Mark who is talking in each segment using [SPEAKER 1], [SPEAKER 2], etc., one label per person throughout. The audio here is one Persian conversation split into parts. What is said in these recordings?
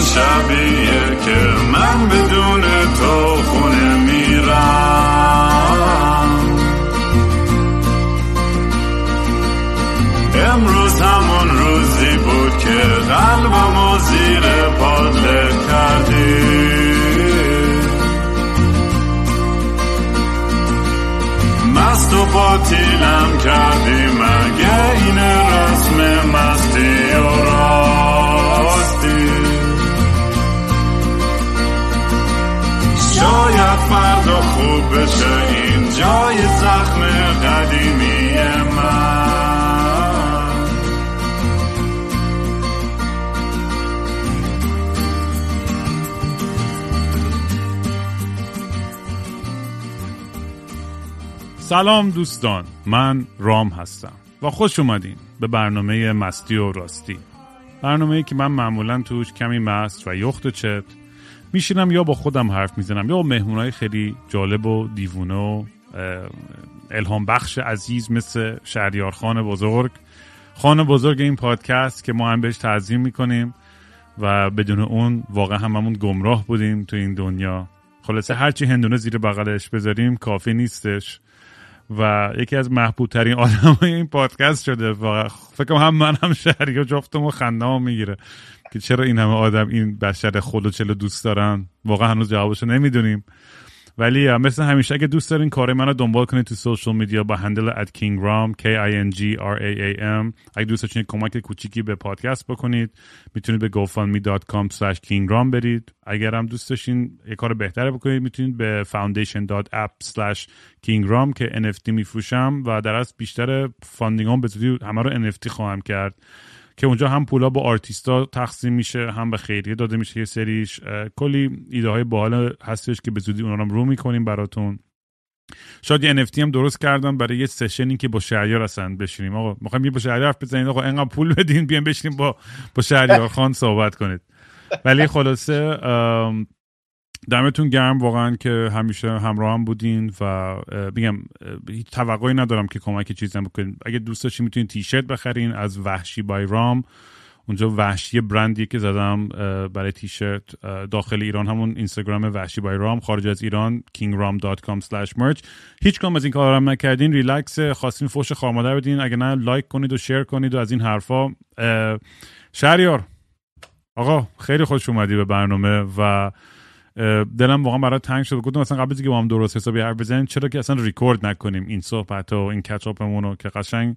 [SPEAKER 1] شبیه که من بدون تو بشه این جای زخم قدیمی
[SPEAKER 2] سلام دوستان من رام هستم و خوش اومدین به برنامه مستی و راستی. برنامه که من معمولا توش کمی مست و یخت و چت میشینم یا با خودم حرف می‌زنم. یا با مهمونهای خیلی جالب و دیوونه و الهام بخش عزیز مثل شهریار خان بزرگ. خان بزرگ این پادکست که ما هم بهش تعظیم می‌کنیم و بدون اون واقعا هممون گمراه بودیم تو این دنیا. خلاصه هرچی هندونه زیر بغلش بذاریم کافی نیستش. و یکی از محبوب ترین آدم های این پادکست شده و فکر هم من هم شهری و جفتم و خنده می‌گیره که چرا این همه آدم این بشر خود چلو دوست دارن؟ واقعا هنوز جوابشو نمی‌دونیم. ولی مثل همیشه اگه دوست دارین کار منو دنبال کنید تو social media با handle at kingram k i n g r a a m. اگه دوست داشتین کمک کوچیکی به پادکست بکنید می‌تونید به gofundme.com slash kingram برید. اگر هم دوست داشتین یه کار بهتره بکنید می‌تونید به foundation.app slash kingram که NFT میفروشم و در از بیشتر funding هم به زودی همه رو NFT خواهم کرد. که اونجا هم پولا با آرتیستا تقسیم میشه هم به خیریه داده میشه یه سریش. کلی ایده های باحال هستش که به زودی اونا رو می‌کنیم براتون. شاید یه NFT هم درست کردم برای یه سشنی که با شهریار هستن بشینیم. آقا می‌خوایم یه با شهریار حرف بزنید؟ آقا انقدر پول بدین بیان بشینیم با با شهریار خان صحبت کنید. ولی خلاصه دمتون گرم واقعا که همیشه همراه هم بودین و بگم هیچ توقعی ندارم که کمک چیزی بکنین. اگه دوست داشتین می‌تونین تیشرت بخرین از وحشی بای رام. اونجا وحشی برندی که زدم برای تیشرت داخل ایران همون اینستاگرام وحشی by رام خارج از ایران kingram.com merch. هیچ کدوم از این کارم نکردین ریلکس خواستین فوش خارمادر بدین. اگه نه لایک کنید و share کنید و از این حرفا. شهریار آقا خیلی خوش اومدی به برنامه و دلم واقعا برای تنگ شد. گفتم مثلا قبل که با هم درست حسابی حرف بزنیم چرا که اصلا ریکورد نکنیم این صحبت و این catch-up مون رو که قشنگ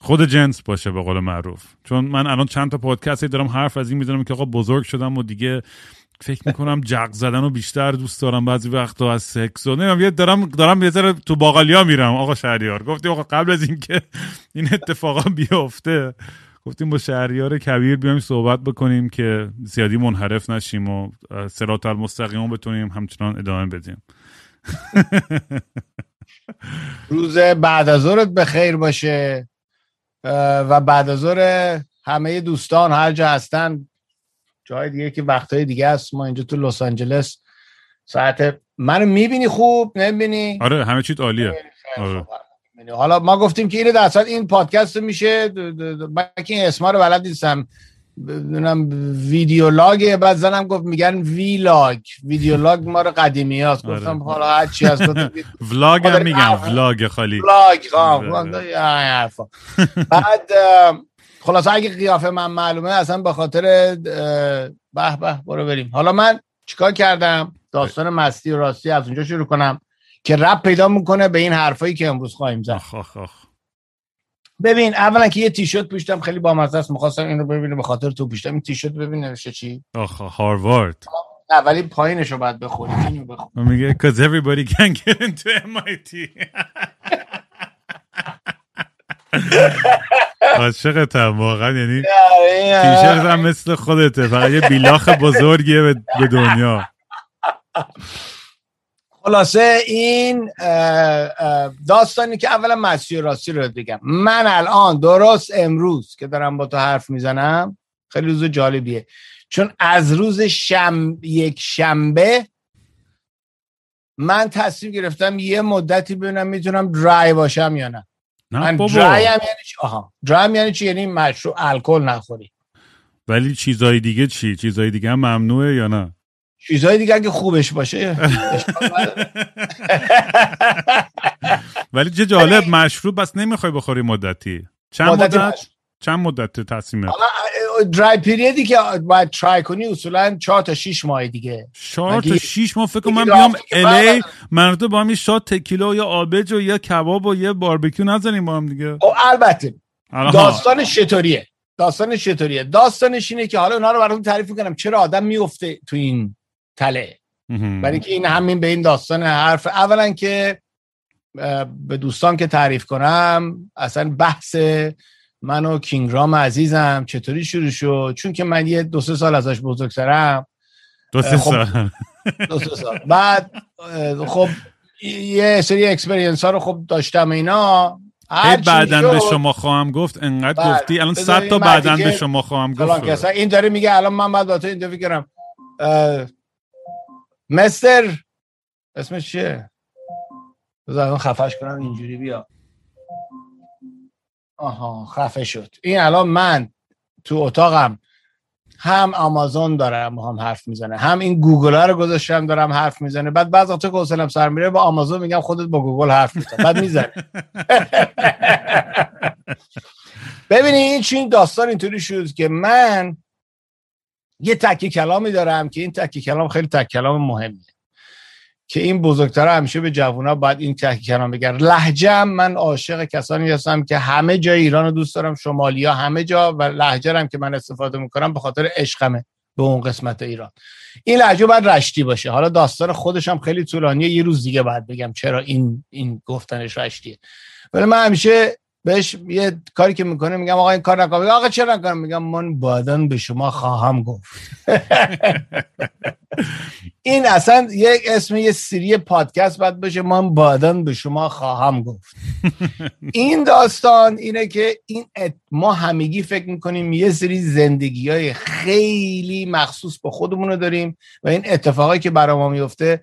[SPEAKER 2] خود جنس باشه به قول معروف. چون من الان چند تا پادکستی دارم حرف از این می‌زنم که آقا بزرگ شدم و دیگه فکر می‌کنم جق زدن و بیشتر دوست دارم بعضی وقتا از سکس و نمی‌دونم دارم دارم یه ذره تو باقالیا میرم. آقا شهریار گفتی آقا قبل از اینکه این اتفاقا بیفته گفتیم با شهریار کبیر بیایم صحبت بکنیم که زیادی منحرف نشیم و سرات المستقیم بتونیم همچنان ادامه بدیم.
[SPEAKER 3] روز بعد از ظهرت به خیر باشه و بعد از ظهر همه دوستان هر جا هستن جای دیگه که وقتهای دیگه هست ما اینجا تو لس آنجلس ساعت منو می‌بینی خوب؟ نمی‌بینی؟
[SPEAKER 2] آره همه چیت عالیه. آره.
[SPEAKER 3] حالا ما گفتیم که اینو در این پادکست میشه من که این اسما رو بلد نیستم. بدونم ویدیولاگ بعد زنم گفت میگن ویلاگ. ویدیولاگ ما رو قدیمی هست آره. گفتم حالا هر چی هست
[SPEAKER 2] ولاگ هم میگن ولاگ خالی.
[SPEAKER 3] ولاگ آره. بعد خلاص اگه قیافه من معلومه اصلا به خاطر به به برو بریم. حالا من چیکار کردم؟ داستان مستی و راستی از اونجا شروع کنم. که رب پیدا می‌کنه به این حرفایی که امروز خواهیم زد. ببین اولا که یه تیشرت پوشتم خیلی بامزه است. می‌خواستم اینو ببینم به خاطر تو پوشتم این تیشرت ببین نوشته چی؟
[SPEAKER 2] آخ هاروارد.
[SPEAKER 3] نه ولی پایینشو باید بخوری اینو
[SPEAKER 2] بخوری میگه cuz everybody can get into MIT عاشقتم واقعا. یعنی تیشرت هم مثل خودته. فقط یه بیلاخ بزرگیه به دنیا.
[SPEAKER 3] خلاصه این داستانی که اولا مسیح راستی رو بگم. من الان درست امروز که دارم با تو حرف می‌زنم خیلی روز جالبیه. چون از روز شم... یک شنبه من تصمیم گرفتم یه مدتی ببینم می‌تونم درای باشم یا نه.
[SPEAKER 2] نه
[SPEAKER 3] من درای هم یعنی چی؟ آها. درای یعنی چی؟ یعنی مشروع الکل نخوری.
[SPEAKER 2] ولی چیزای دیگه چی؟ چیزای دیگه هم ممنوعه یا نه؟
[SPEAKER 3] چیزای دیگه اگه خوبش باشه.
[SPEAKER 2] ولی چه جالب مشروب بس نمی‌خوای بخوری مدتی. چند مدت. چند مدت تصمیمت؟
[SPEAKER 3] حالا درای پیریدی که باید ترای کنی اصولا 4 تا 6 ماه دیگه.
[SPEAKER 2] چهار تا
[SPEAKER 3] مگه-
[SPEAKER 2] شیش ماه؟ فکر کنم من بیام الی مرده با هم شات تکیلا و یه آبج و یه کباب و یه باربیکیو نزنیم با هم دیگه.
[SPEAKER 3] خب البته.
[SPEAKER 2] آها.
[SPEAKER 3] داستانش چطوریه داستانش چطوریه داستانش اینه که حالا اونا رو براتون تعریف می‌کنم. چرا آدم میفته تو این تله. برای که این همین به این داستان حرف اولا که به دوستان که تعریف کنم اصلا بحث من و کینگرام عزیزم چطوری شروع شد؟ چون که من یه دو سه سال ازش بزرگترم.
[SPEAKER 2] دو سه
[SPEAKER 3] خب.
[SPEAKER 2] سال.
[SPEAKER 3] دو سه سال. بعد خب یه سری experience ها رو خب داشتم اینا. هر چی
[SPEAKER 2] بعدن به
[SPEAKER 3] شد،
[SPEAKER 2] شما خواهم گفت انقدر
[SPEAKER 3] بله.
[SPEAKER 2] گفتی. الان صد تا
[SPEAKER 3] این
[SPEAKER 2] بعدن به شما خواهم گفت.
[SPEAKER 3] این داره میگه الان من باید با تو اه، مستر. اسمش چیه؟ بذار الان خفش کنم اینجوری بیا. آها خفه شد. این الان من تو اتاقم. هم آمازون دارم هم حرف می‌زنه هم این گوگل ها رو گذاشتم دارم حرف می‌زنه. بعد بعض وقتا که حوصلم سر میره با آمازون میگم خودت با گوگل حرف میزن. بعد می‌زنه ببینید این چین داستان اینطوری شد که من یه تکی کلامی دارم که این تکی کلام خیلی تکی کلام مهمیه که این بزرگتر همیشه به جوونا باید این تکی کلام بگن. لهجم من عاشق کسانی هستم که همه جای ایران رو دوست دارم شمالیا همه جا و لهجه هم که من استفاده می‌کنم به خاطر عشقمه به اون قسمت ایران. این لهجه باید رشتی باشه. حالا داستان خودش هم خیلی طولانیه یه روز دیگه باید بگم چرا این این گفتنش رشتیه ولی من همیشه بهش یه کاری که می‌کنه میگم آقا این کار نکن آقا چرا نکنم؟ میگم من بعدا به شما خواهم گفت. این اصلا یک اسم یه سری پادکست باید بشه من بعدا به شما خواهم گفت. این داستان اینه که این ما همگی فکر می‌کنیم یه سری زندگی های خیلی مخصوص با خودمون رو داریم و این اتفاقایی که برای ما میفته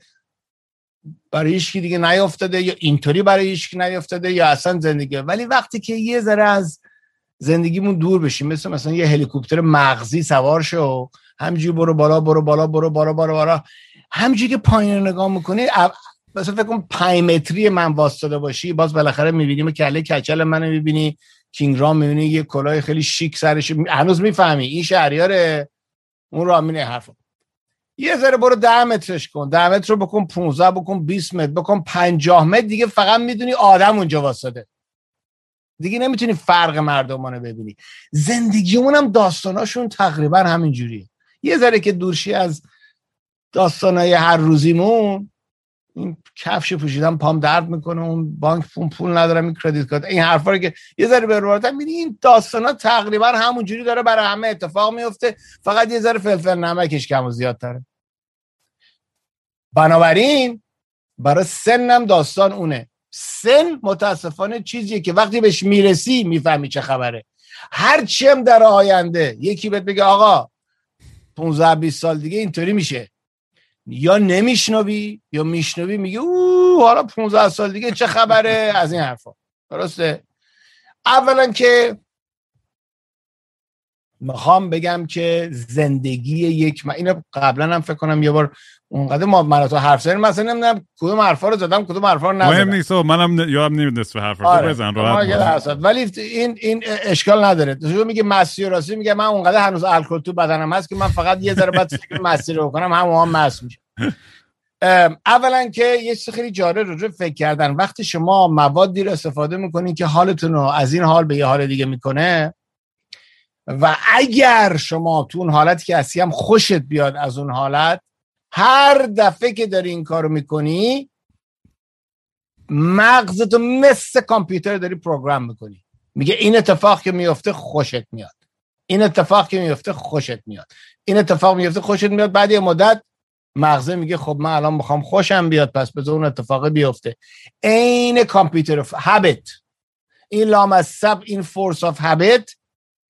[SPEAKER 3] برای هیچکی دیگه نیافتاده یا اینطوری برای هیچکی نیافتاده یا اصلا زندگی ولی وقتی که یه ذره از زندگیمون دور بشیم مثل مثلا یه هلیکوپتر مغزی سوار شو همینجوری برو بالا برو بالا برو بالا برو بالا. همینجوری که پایین رو نگاه می‌کنی مثلا فکر کن 5 متری من واسطه باشی باز بالاخره می‌بینیم کله کچل منو می‌بینی کینگ رام می‌بینی یه کلاه خیلی شیک سرش هنوز می‌فهمی این شهریاره. اون رامینه حرفا. یه ذره برو ده مترش کن ده متر رو بکن 15 بکن 20 متر بکن 50 متر دیگه فقط می‌دونی آدم اونجا واسطه. دیگه نمی‌تونی فرق مردمانه ببینی. زندگیمون هم داستاناشون تقریبا همینجوریه. یه ذره که دورشی از داستانای هر روزیمون این کفش پوشیدم پام درد می‌کنه اون بانک پول پول ندارم این کردیت کارت. این حرفا رو که یه ذره به می‌بینی این داستانا تقریبا همونجوری داره برای همه اتفاق میفته فقط یه ذره فلفل نمکش کم و زیادتره. بنابراین برای سنم داستان اونه. سن متاسفانه چیزیه که وقتی بهش می‌رسی می‌فهمی چه خبره. هر چیم در آینده یکی بهت بگه آقا 15 20 سال دیگه اینطوری میشه. یا نمیشنوی یا میشنوی میگه او حالا 15 سال دیگه چه خبره؟ از این حرفا. درسته؟ اولا که می‌خوام بگم که زندگی یک من اینو قبلا هم فکر کنم یه بار اونقدر ما من تو حرف زدیم مثلا نمی‌دونم کدوم حرفا رو زدم کدوم حرفا رو
[SPEAKER 2] مهم
[SPEAKER 3] نزدم.
[SPEAKER 2] نیست آقا، منم ن- یادم نمیاد نصف حرف رو
[SPEAKER 3] آره.
[SPEAKER 2] بزن راحت.
[SPEAKER 3] ولی این این اشکال نداره. تو میگه مستی و راستی میگه من اونقدر هنوز الکل تو بدنم هست که من فقط یه ذره بعد فکر مستی رو بکنم همون هم مست میشه. اولا که یه چیز خیلی جالب رو فکر کردن. وقتی شما موادی رو استفاده می‌کنین که حالتون رو از این حال به یه حال دیگه می‌کنه و اگر شما تو اون حالتی که هستی هم خوشت بیاد از اون حالت هر دفعه که داری این کارو می‌کنی مغزتو مثل کامپیوتر داری پروگرام می‌کنی. میگه این اتفاق که میفته خوشت میاد. این اتفاق که میفته خوشت میاد. این اتفاق میفته خوشت میاد بعد یه مدت مغزه میگه خب من الان می‌خوام خوشم بیاد پس بذار اون اتفاق بیفته. عین کامپیوتر هابیت این لامصب این فورس اف هابیت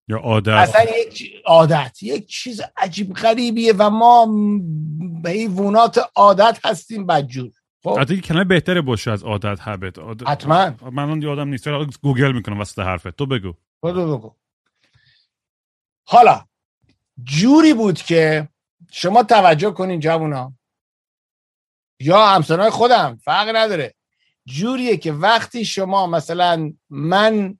[SPEAKER 2] یا عادت؟
[SPEAKER 3] اصلا یک عادت. یک چیز عجیب غریبیه و ما م- حیوانات عادت هستیم بدجور. خب؟
[SPEAKER 2] حتی کلمه بهتره باشه از عادت هبت عادت
[SPEAKER 3] حتما.
[SPEAKER 2] من اون یادم نیست. گوگل می‌کنم وسط حرفت؟ تو بگو.
[SPEAKER 3] بگو بگو. حالا جوری بود که شما توجه کنین جوونا. یا همسنای خودم فرق نداره. جوریه که وقتی شما مثلا من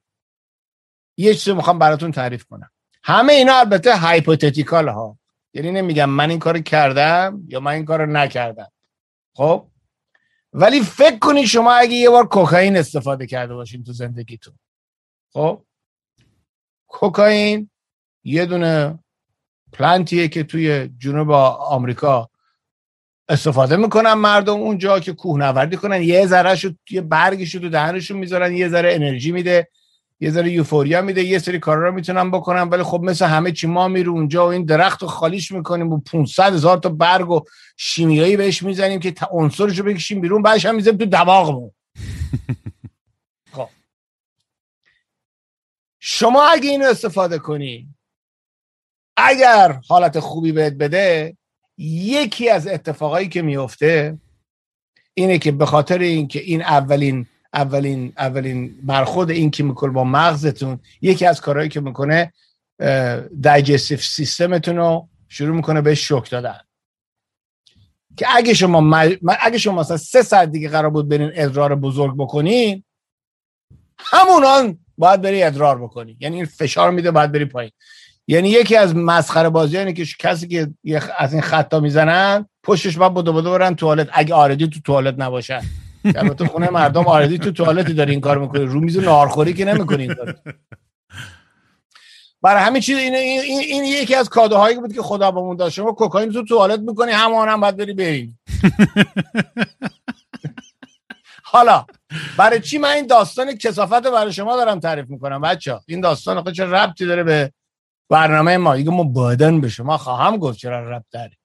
[SPEAKER 3] یه چیزی می‌خوام براتون تعریف کنم. همه اینا البته هایپوتتیکال ها. یعنی نمیگم من این کار کردم یا من این کار نکردم. خب؟ ولی فکر کنید شما اگه یه بار کوکائین استفاده کرده باشین تو زندگیتون. خب؟ کوکائین یه دونه پلانتیه که توی جنوب آمریکا استفاده می‌کنن مردم اونجا که کوهنوردی کنن. یه ذره شو توی برگش تو دهنشون می‌ذارن یه ذره انرژی میده. یه ذره یوفوریا میده یه سری کارا رو می‌تونن بکنن ولی خب مثل همه چی ما میرو اونجا و این درخت رو خالیش می‌کنیم و 500 هزار تا برگ و شیمیایی بهش می‌زنیم که عنصرش رو بکشیم بیرون بعدش هم می‌ذاریم تو دماغمون. خب. شما اگه اینو استفاده کنی اگر حالت خوبی بهت بده یکی از اتفاقایی که میفته اینه که به خاطر اینکه این اولین اولین اولین برخورد این که می‌کنه با مغزتون یکی از کارهایی که می‌کنه دایجستیو سیستمتون رو شروع می‌کنه به شوک دادن. که اگه شما مج... اگه شما مثلا سه ساعت دیگه قرار بود برین ادرار بزرگ بکنین همونان باید بری ادرار بکنی. یعنی این فشار میده باید بری پایین. یعنی یکی از مسخره بازی اینه که کسی که از این خطا می‌زنن پشتش باید بودو بودو برن توالت. اگه آردی تو توالت نباشن البته خونه مردم آردی تو توالتی داری این کار می‌کنی. رو میز نارخوری که نمی‌کنی برای همین چیز این, این, این, یکی از کادوهایی بود که خدا بهمون داشت شما کوکائین تو توالت می‌کنی همان هم باید بری بریم. حالا برای چی من این داستان کسافت برای شما دارم تعریف می‌کنم بچه این داستان آخه چه ربطی داره به برنامه ما؟ دیگه ما بادن به شما خواهم گفت چرا ربط داره.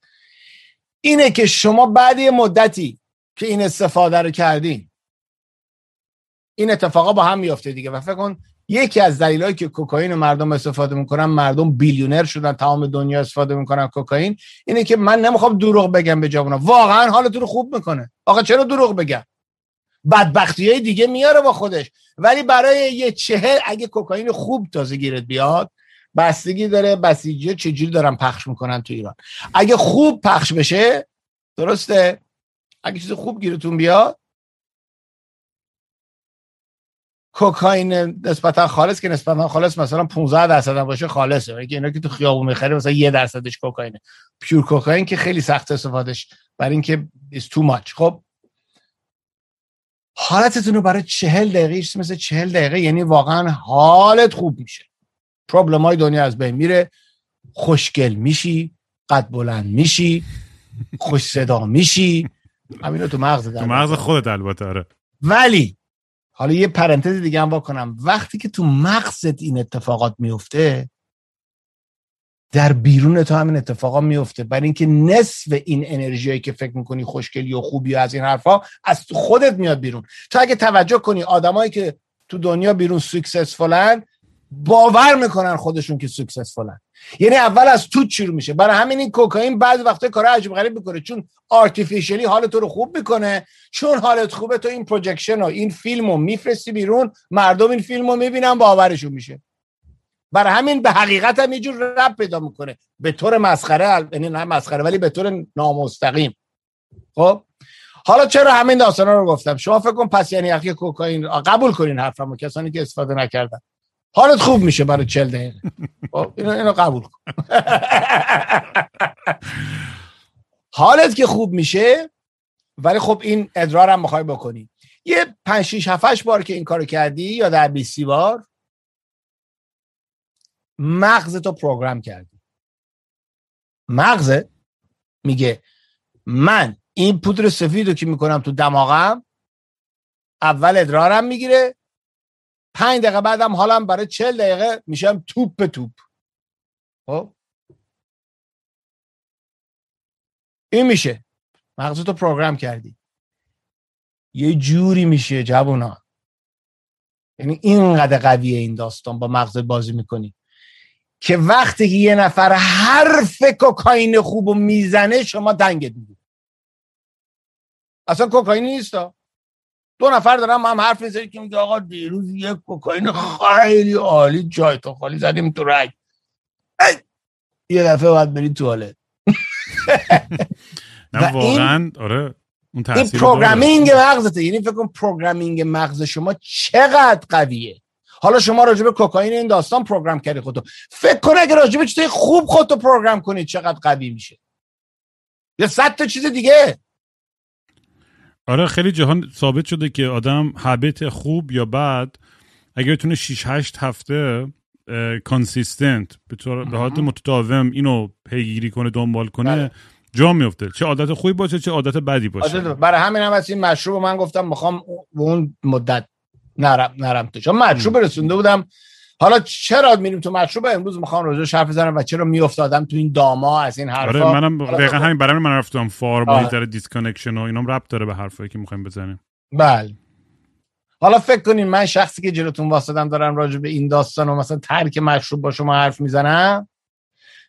[SPEAKER 3] اینه که شما بعد یه مدتی که این استفاده رو کردین. این اتفاقا با هم میافته دیگه. و فکر کن یکی از دلایلی که کوکائین مردم استفاده می‌کنن مردم بیلیونر شدن تمام دنیا استفاده می‌کنن کوکائین اینه که من نمی‌خوام دروغ بگم به جوونا واقعا حالتون رو خوب می‌کنه. آقا چرا دروغ بگم؟ بدبختی های دیگه میاره با خودش. ولی برای یه چهل اگه کوکائین خوب تازه گیرت بیاد بستگی داره بسیجی چجوری دارن پخش می‌کنن تو ایران. اگه خوب پخش بشه درسته؟ اگه چیز خوب گیرتون بیاد کوکائین نسبتا خالص که نسبتا خالص مثلا 15 درصد هم باشه خالصه اگه اینا که تو خیابون می‌خری مثلا یه درصدش کوکائینه. پیور کوکائین که خیلی سخت استفادهش. برای اینکه is too much. خب حالتتون رو برای چهل دقیقه مثل چهل دقیقه یعنی واقعا حالت خوب میشه. پروبلم های دنیا از بین میره. خوشگل میشی قد بلند میشی خوش صدا میشی. همینو تو مغز
[SPEAKER 2] تو مغز خودت البته آره.
[SPEAKER 3] ولی حالا یه پرانتز دیگه هم کنم وقتی که تو مغزت این اتفاقات میفته در بیرون تو همین اتفاقات میفته. برای اینکه نصف این انرژیایی که فکر می‌کنی خوشگلی و خوبی و از این حرفا از خودت میاد بیرون. تو اگه توجه کنی آدمایی که تو دنیا بیرون successful ن باور می‌کنن خودشون که successful ن یعنی اول از تو شروع میشه. برای همین این کوکائین بعض وقتا کار عجیب غریب می‌کنه. چون artificially حال تو رو خوب می‌کنه. چون حالت خوبه تو این projection و این فیلم رو میفرستی بیرون مردم این فیلم رو می‌بینن باورشون میشه. برای همین به حقیقت هم یه ربط پیدا می‌کنه. به طور مسخره یعنی نه مسخره ولی به طور نامستقیم. خب؟ حالا چرا همین داستانا رو گفتم؟ شما فکر کن پس یعنی کوکائین قبول کنین حرفمو کسانی که استفاده نکردن. حالت خوب میشه برای چل دقیقه. خب، اینو, اینو قبول کن. حالت که خوب میشه ولی خب این ادرار هم می‌خوای بکنی. یه پنج شیش هفتش بار که این کارو کردی یا در بیستی بار مغزتو پروگرام کردی. مغزت میگه من این پودر سفید رو که می‌کنم تو دماغم اول ادرارم می‌گیره پنج دقیقه بعدم حالم برای چل دقیقه میشم توپ به توپ. خب؟ این میشه. مغزتو پروگرام کردی. یه جوری میشه جوونا. یعنی اینقدر قویه این داستان با مغزت بازی می‌کنی. که وقتی که یه نفر حرف کوکائین خوب و می‌زنه شما دنگت می‌دید اصلا کوکائین نیست دو نفر دارم هم حرف می‌زنی که میگه آقا دیروز یک کوکائین خیلی عالی جای تو خالی زدیم تو رگ. یه دفعه باید بری توالت
[SPEAKER 2] نه واقعا آره اون
[SPEAKER 3] این programming مغزته. یعنی فکر کن programming مغز شما چقدر قویه. حالا شما راجع به کوکائین این داستان program کردی خودتو. فکر کن اگه راجع به چیزای خوب خودتو program کنید چقدر قوی میشه. یا صد تا چیز دیگه.
[SPEAKER 2] آره خیلی جهان ثابت شده که آدم habit خوب یا بد اگر تونه 6 8 هفته consistent به طور به حالت متداوم اینو پیگیری کنه دنبال کنه بله. جا میفته چه عادت خوبی باشه چه عادت بدی باشه.
[SPEAKER 3] برای همین هم از این مشروب من گفتم می‌خوام اون مدت نرم نرم تو چون مشروب رسونده بودم. حالا چرا میریم تو مشروب؟ امروز می‌خوام روزه حرف بزنم و چرا میافتادم تو این داما از این حرفا؟
[SPEAKER 2] آره منم دقیقا همین برای من رفتم فار با disconnection و اینم ربط داره به حرفایی که می‌خوایم بزنیم.
[SPEAKER 3] بله. حالا فکر کنین من شخصی که جلوتون واسدم دارم راجع به این داستان و مثلا ترک مشروب با شما حرف می‌زنم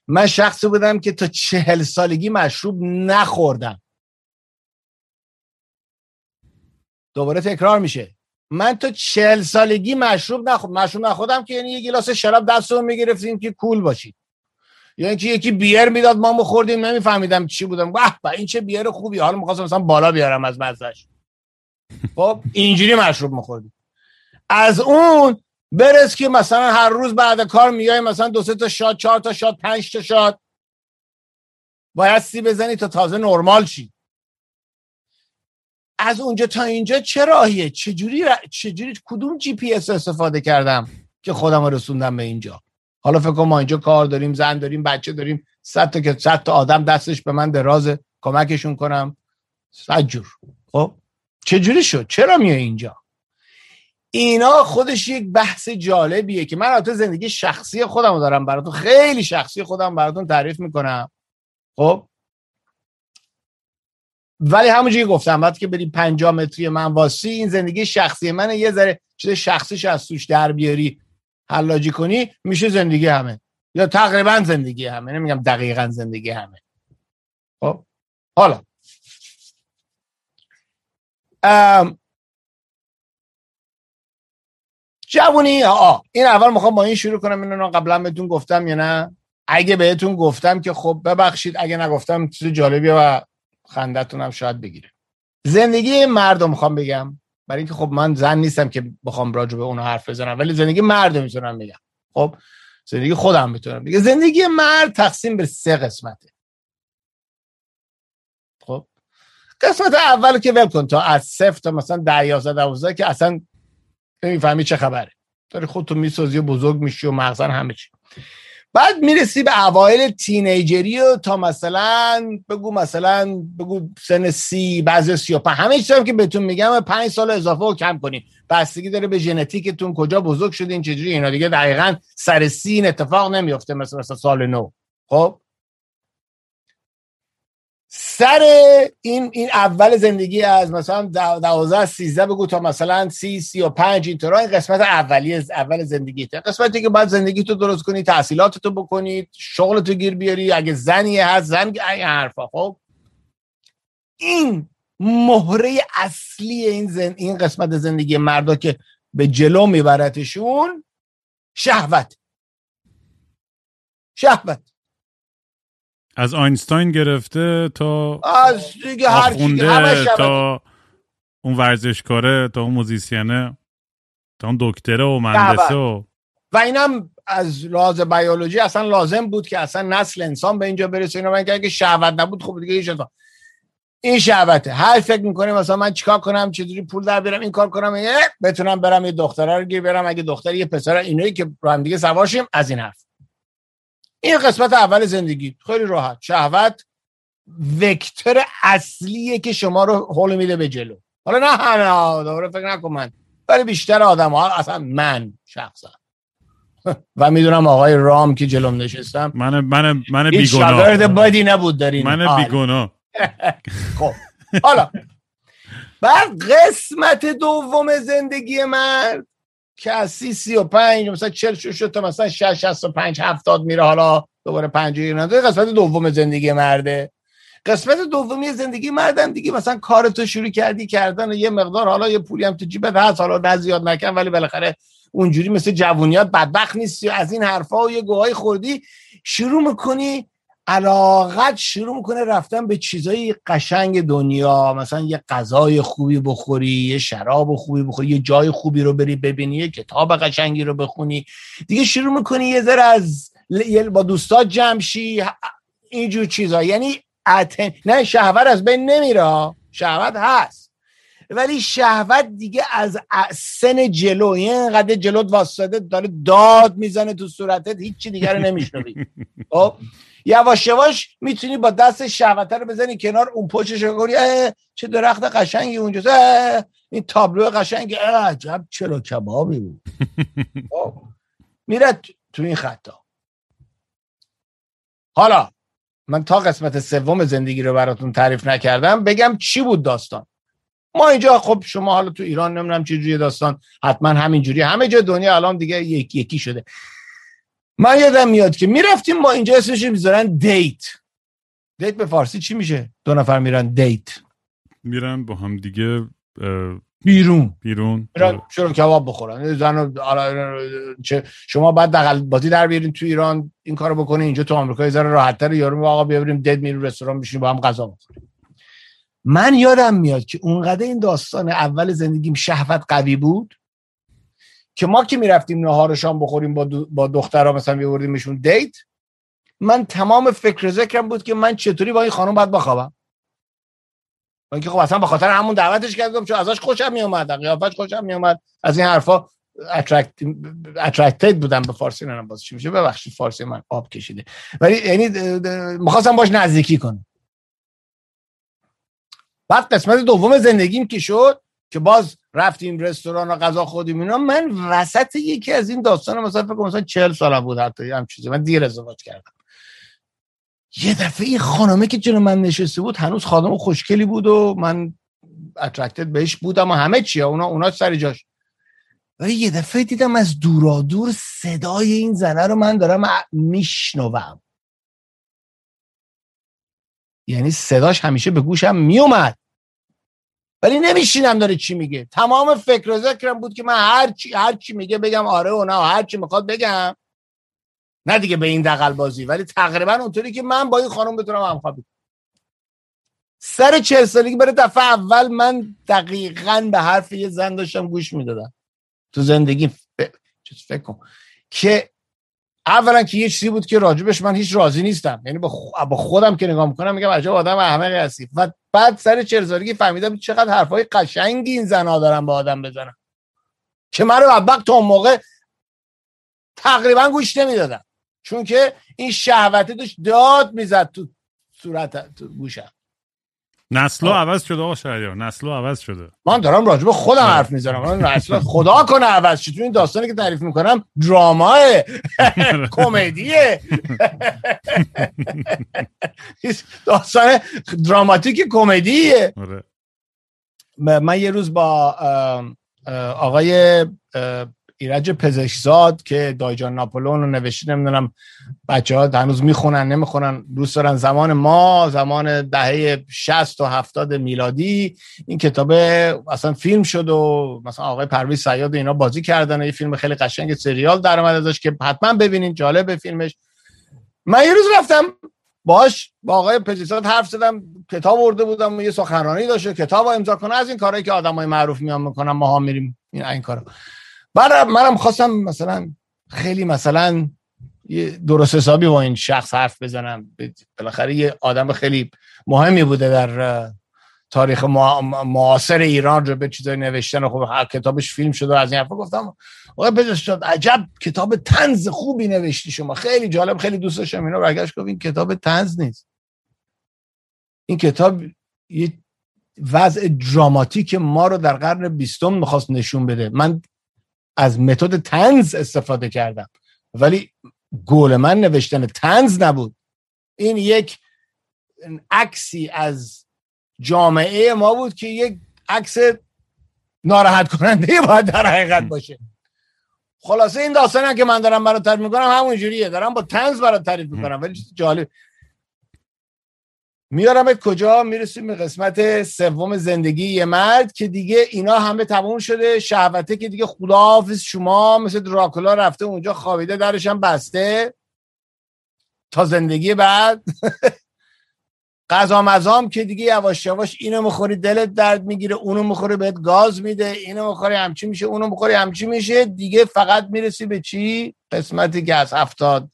[SPEAKER 3] من شخصی بودم که تا چهل سالگی مشروب نخوردم. دوباره تکرار میشه. من تا چهل سالگی مشروب نخورد مشروب نخوردم که یعنی یه گلاس شراب دستمون می‌گرفتیم که کول باشید یا اینکه یکی بیر می‌داد ما مخوردیم نمیفهمیدم چی بودم. واه این چه بیر خوبی. حالا می‌خواستم مثلا بالا بیارم از مزهش خب اینجوری مشروب میخوردیم. از اون برس که مثلا هر روز بعد کار میای مثلا دو سه تا شاد چهار تا شاد پنج تا شاد. باید سی بزنی تا تازه نرمال شی. از اونجا تا اینجا چه راهیه؟ چجوری چجوری کدوم جی پی اس استفاده کردم که خودم رسوندم به اینجا؟ حالا فکر کنم ما اینجا کار داریم زن داریم بچه داریم صد تا که صد تا آدم دستش به من دراز کمکشون کنم. صد جور. خب؟ چجوری شد؟ چرا میای اینجا؟ اینا خودش یک بحث جالبیه که من البته زندگی شخصی خودم دارم براتون خیلی شخصی خودم براتون تعریف می‌کنم. خب؟ ولی همونجوری گفتم وقتی که بریم 5 متری من واسی این زندگی شخصی من یه ذره چیز شخصیش از توش در بیاری حلاجی کنی میشه زندگی همه. یا تقریبا زندگی همه. نمیگم دقیقا زندگی همه. خب. حالا. جوونی آ این اول می‌خوام با این شروع کنم. اینو قبلا بهتون گفتم یا نه؟ اگه بهتون گفتم که خب ببخشید. اگه نگفتم چیز جالبیه و خندتون هم شاید بگیره. زندگی مردم می‌خوام بگم. برای اینکه خب من زن نیستم که بخوام راجع به اونو حرف بزنم ولی زندگی مرد می‌تونم بگم. خب زندگی خودم می‌تونم بگم. زندگی مرد تقسیم به سه قسمته. خب قسمت اول که ول کن تا از صفر تا مثلا 10 11 12 که اصلا نمی‌فهمی چه خبره. داری خودتو می‌سازی و بزرگ میشی و مغزن همه چی. بعد می‌رسی به اوایل تینیجری و تا مثلا بگو مثلا بگو سن سی بعضی سی و پنج همه چیزی که بهتون میگم پنج سال اضافه و کم کنیم بستگی داره به ژنتیکتون کجا بزرگ شدین چجوری اینا دیگه دقیقا سر سی این اتفاق نمیفته مثل مثلا سال نو. خب؟ سر این این اول زندگی از مثلا 12 13 بگو تا مثلا 30 35 اینطورا این قسمت اولی از اول زندگیته قسمتی که بعد زندگی تو درست کنی تحصیلات تو بکنی شغل تو گیر بیاری. اگه زنی هست زن این حرفا. خب؟ این مهره اصلی این زن... این قسمت زندگی مردا که به جلو میبرتشون شهوت. شهوت.
[SPEAKER 2] از آینستاین گرفته تا
[SPEAKER 3] از دیگه هر
[SPEAKER 2] تا اون ورزشکاره تا اون موزیسینه تا اون دکتره و مهندسه و
[SPEAKER 3] و اینم از لحاظ بیولوژی اصلا لازم بود که اصلا نسل انسان به اینجا برسه. اینا من اگه شهوت نبود خب دیگه ایش این شهوته. هر فکر می‌کنه مثلا من چیکار کنم چجوری پول در بیارم این کار کنم بتونم برم یه دختره رو گیر برم اگه دختر یه پسر اینایی که رو هم دیگه سواشیم از این حرف. این قسمت اول زندگی. خیلی راحت. شهوت وکتور اصلیه که شما رو حول میده به جلو. حالا نه همه دوباره فکر نکن من. ولی بیشتر آدم ها اصلا من شخصا. و می‌دونم آقای رام که جلوم نشستم.
[SPEAKER 2] من من من بیگناه.
[SPEAKER 3] بدی نبود دارین.
[SPEAKER 2] من بیگناه.
[SPEAKER 3] خب. حالا بعد قسمت دوم زندگی من. که از سی سی و پنج مثلا چل شد تا مثلا شش شست و پنج هفتاد میره حالا دوباره پنج نداره قسمت دوم زندگی مرده. قسمت دومی زندگی مردم دیگه مثلا کار تو شروع کردی کردن یه مقدار حالا یه پولی هم تو جیبت هست حالا نه زیاد نکن ولی بالاخره اونجوری مثل جوونیات بدبخت نیستی و از این حرفا و یه گوهای خوردی. شروع می‌کنی علاقت شروع می‌کنه رفتن به چیزای قشنگ دنیا. مثلا یه غذای خوبی بخوری یه شراب خوبی بخوری یه جای خوبی رو بری ببینی یه کتاب قشنگی رو بخونی. دیگه شروع می‌کنی یه ذره از با دوستات جمشی اینجور چیزا. یعنی نه شهوت از بین نمیره. شهوت هست. ولی شهوت دیگه از سن جلو. اینقدر جلوت واسطه داره داد می‌زنه تو صورتت هیچی دیگر نمیشنوی. خب؟ یواش یواش می‌تونی با دست شهوته رو بزنی کنار اون پشتش رو کنی چه درخت قشنگی اونجاست این تابلو قشنگی عجب چلو کبابی بود. خب. میره تو این خطا حالا من تا قسمت سوم زندگی رو براتون تعریف نکردم بگم چی بود داستان. ما اینجا خب شما حالا تو ایران نمی‌دونم چه جوری داستان حتما همینجوری همه جا دنیا الان دیگه یکی یکی شده. من یادم میاد که می‌رفتیم ما اینجا اسمش می‌ذارن date. date به فارسی چی میشه؟ دو نفر میرن دیت.
[SPEAKER 2] میرن با هم دیگه
[SPEAKER 3] بیرون.
[SPEAKER 2] بیرون.
[SPEAKER 3] میرن شروع کباب بخورن. زن شما بعد دغل بازی در بیارین تو ایران این کارو بکنین اینجا تو آمریکا یه ذره راحت‌تر یارو آقا بیاریم date میریم رستوران بشینیم با هم غذا بخوریم. من یادم میاد که اونقدر این داستان اول زندگیم شهوت قوی بود که ما که می‌رفتیم نهار شام بخوریم با, با دخترها مثلا بیوردیمشون دیت من تمام فکر ذکرم بود که من چطوری با این خانم باید بخوابم. اینکه خب اصلا به خاطر همون دعوتش کردم چون ازش خوشم میومد قیافش خوشم میومد از این حرفا اترکتد بودم به فارسی نمی‌دونم باز چی میشه؟ ببخشید فارسی من آب کشیده. ولی یعنی می‌خواستم باش نزدیکی کنم. بعد قسمت دوم زندگیم که شد که باز رفتیم رستوران و غذا خودیم اینا من وسط یکی از این داستان مثلا فکر مثلا 40 سالم بود حتی هم چیزی. من دیر ازدواج کردم. یه دفعه این خانمه که جلو من نشسته بود هنوز خانم خوشکلی بود و من اترکتد بهش بودم و همه چیه اونا اونا سر جاش. ولی یه دفعه دیدم از دورادور صدای این زنه رو من دارم میشنوم. یعنی صداش همیشه به گوشم میومد ولی نمیشینم داره چی میگه. تمام فکر و ذکرم بود که من هر چی هر چی میگه بگم آره و نه هر چی می‌خواد بگم. نه دیگه به این دقل بازی. ولی تقریبا اونطوری که من با این خانم بتونم همخوابی سر چه سالگی برای دفعه اول من دقیقا به حرف یه زن داشتم گوش می‌دادم. تو زندگی ف... فکر کن. که اولا که یه چیزی بود که راجبش من هیچ راضی نیستم. یعنی با, خودم که نگاه می‌کنم میگم عجب آدم احمقی هستی. و بعد سر چهل سالگی فهمیدم چقدر حرفای قشنگی این زنها دارن با آدم بزنن. که من رو بدبخت تا اون موقع تقریبا گوش نمی‌دادم چون که این شهوته داشت داد می‌زد تو صورت تو گوشم.
[SPEAKER 2] نسلو عوض شده آقا شهریار نسلو عوض شده.
[SPEAKER 3] من دارم راجع به خودم حرف می‌زنم. من نسل خدا کنه عوض شد. این داستانی که تعریف می‌کنم دراماه. کمدیه. داستان دراماتیک کمدیه. آره. من یه روز با آقای ایرج پزشکزاد که دایجان ناپولون رو نوشته نمی‌دونم بچه ها هنوز می‌خونن نمی‌خونن دوست دارن. زمان ما زمان دهه 60 و 70 میلادی این کتاب اصلا فیلم شد و مثلا آقای پرویز سیاد اینا بازی کردن یه فیلم خیلی قشنگ سریال در ازش که حتما ببینین جالب فیلمش. من یه روز رفتم باش با آقای پزشکزاد حرف زدم کتاب ورده بودم یه سخنرانی داشته کتاب امضا کنه. از این کارهایی که آدمای معروف میان می‌کنن ما ها میریم این این کارا. بعد منم خواستم مثلا خیلی مثلا درست حسابی با این شخص حرف بزنم. بالاخره یه آدم خیلی مهمی بوده در تاریخ معاصر ایران رو به چیزای نوشتن خب کتابش فیلم شده از این حرفا گفتم. آقا شد عجب کتاب تنز خوبی نوشتی شما. خیلی جالب خیلی دوست داشتم اینا برگشت گفت این کتاب تنز نیست. این کتاب یه وضع دراماتیک ما رو در قرن بیستم می‌خواست نشون بده. من از متد تنز استفاده کردم. ولی گول من نوشتن تنز نبود. این یک عکسی از جامعه ما بود که یک عکس ناراحت کننده باید در حقیقت باشه. خلاصه این داستان که من دارم برات تعریف می‌کنم همون جوریه دارم با تنز برات تعریف می‌کنم. ولی جالب میارمت کجا؟ می‌رسیم به قسمت سوم زندگی یه مرد که دیگه اینا همه تموم شده. شهوته که دیگه خداحافظ شما مثل دراکولا رفته اونجا خوابیده درش هم بسته. تا زندگی بعد. غذا مزام که دیگه یواش یواش اینو می‌خوری دلت درد می‌گیره اونو می‌خوری بهت گاز میده اینو می‌خوری همچی میشه اونو می‌خوری همچی میشه. دیگه فقط می‌رسی به چی؟ قسمتی که از هفتاد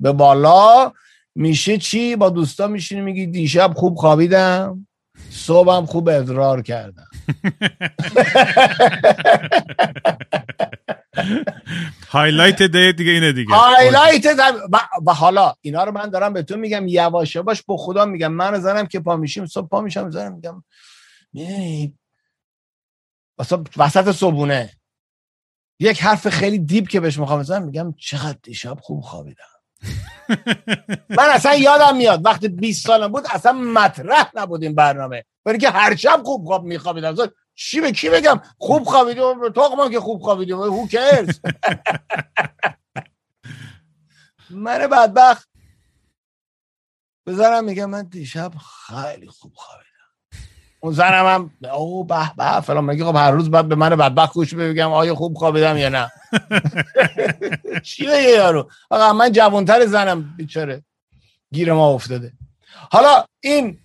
[SPEAKER 3] به بالا. میشه چی؟ با دوستا میشینی میگی دیشب خوب خوابیدم صبحم خوب ادرار کردم.
[SPEAKER 2] highlight day دیگه اینه دیگه.
[SPEAKER 3] highlight و حالا اینا رو من دارم به تو میگم یواش یواش با خدا میگم. من زنم که پا میشیم صبح پا میشم زنم میگم وسط صبحونه. یک حرف خیلی دیپ که بهش می‌خوام بزنم میگم چقدر دیشب خوب خوابیدم. من اصلا یادم میاد وقتی 20 سالم بود اصلا مطرح نبود این برنامه. برای که هر شب خوب خواب میخوابیدم. چی به کی بگم؟ خوب خوابیدم تو که خوب خوابیدم هو کرز من بدبخت. بزنم میگم من دیشب خیلی خوب خوابیدم. اون زنم هم او به به فلان میگه خب هر روز بعد به من بدبخت گوش بگم آیا خوب خوابیدم یا نه. چی بگه یارو؟ آقا من جوانتر زنم بیچاره. گیر ما افتاده. حالا این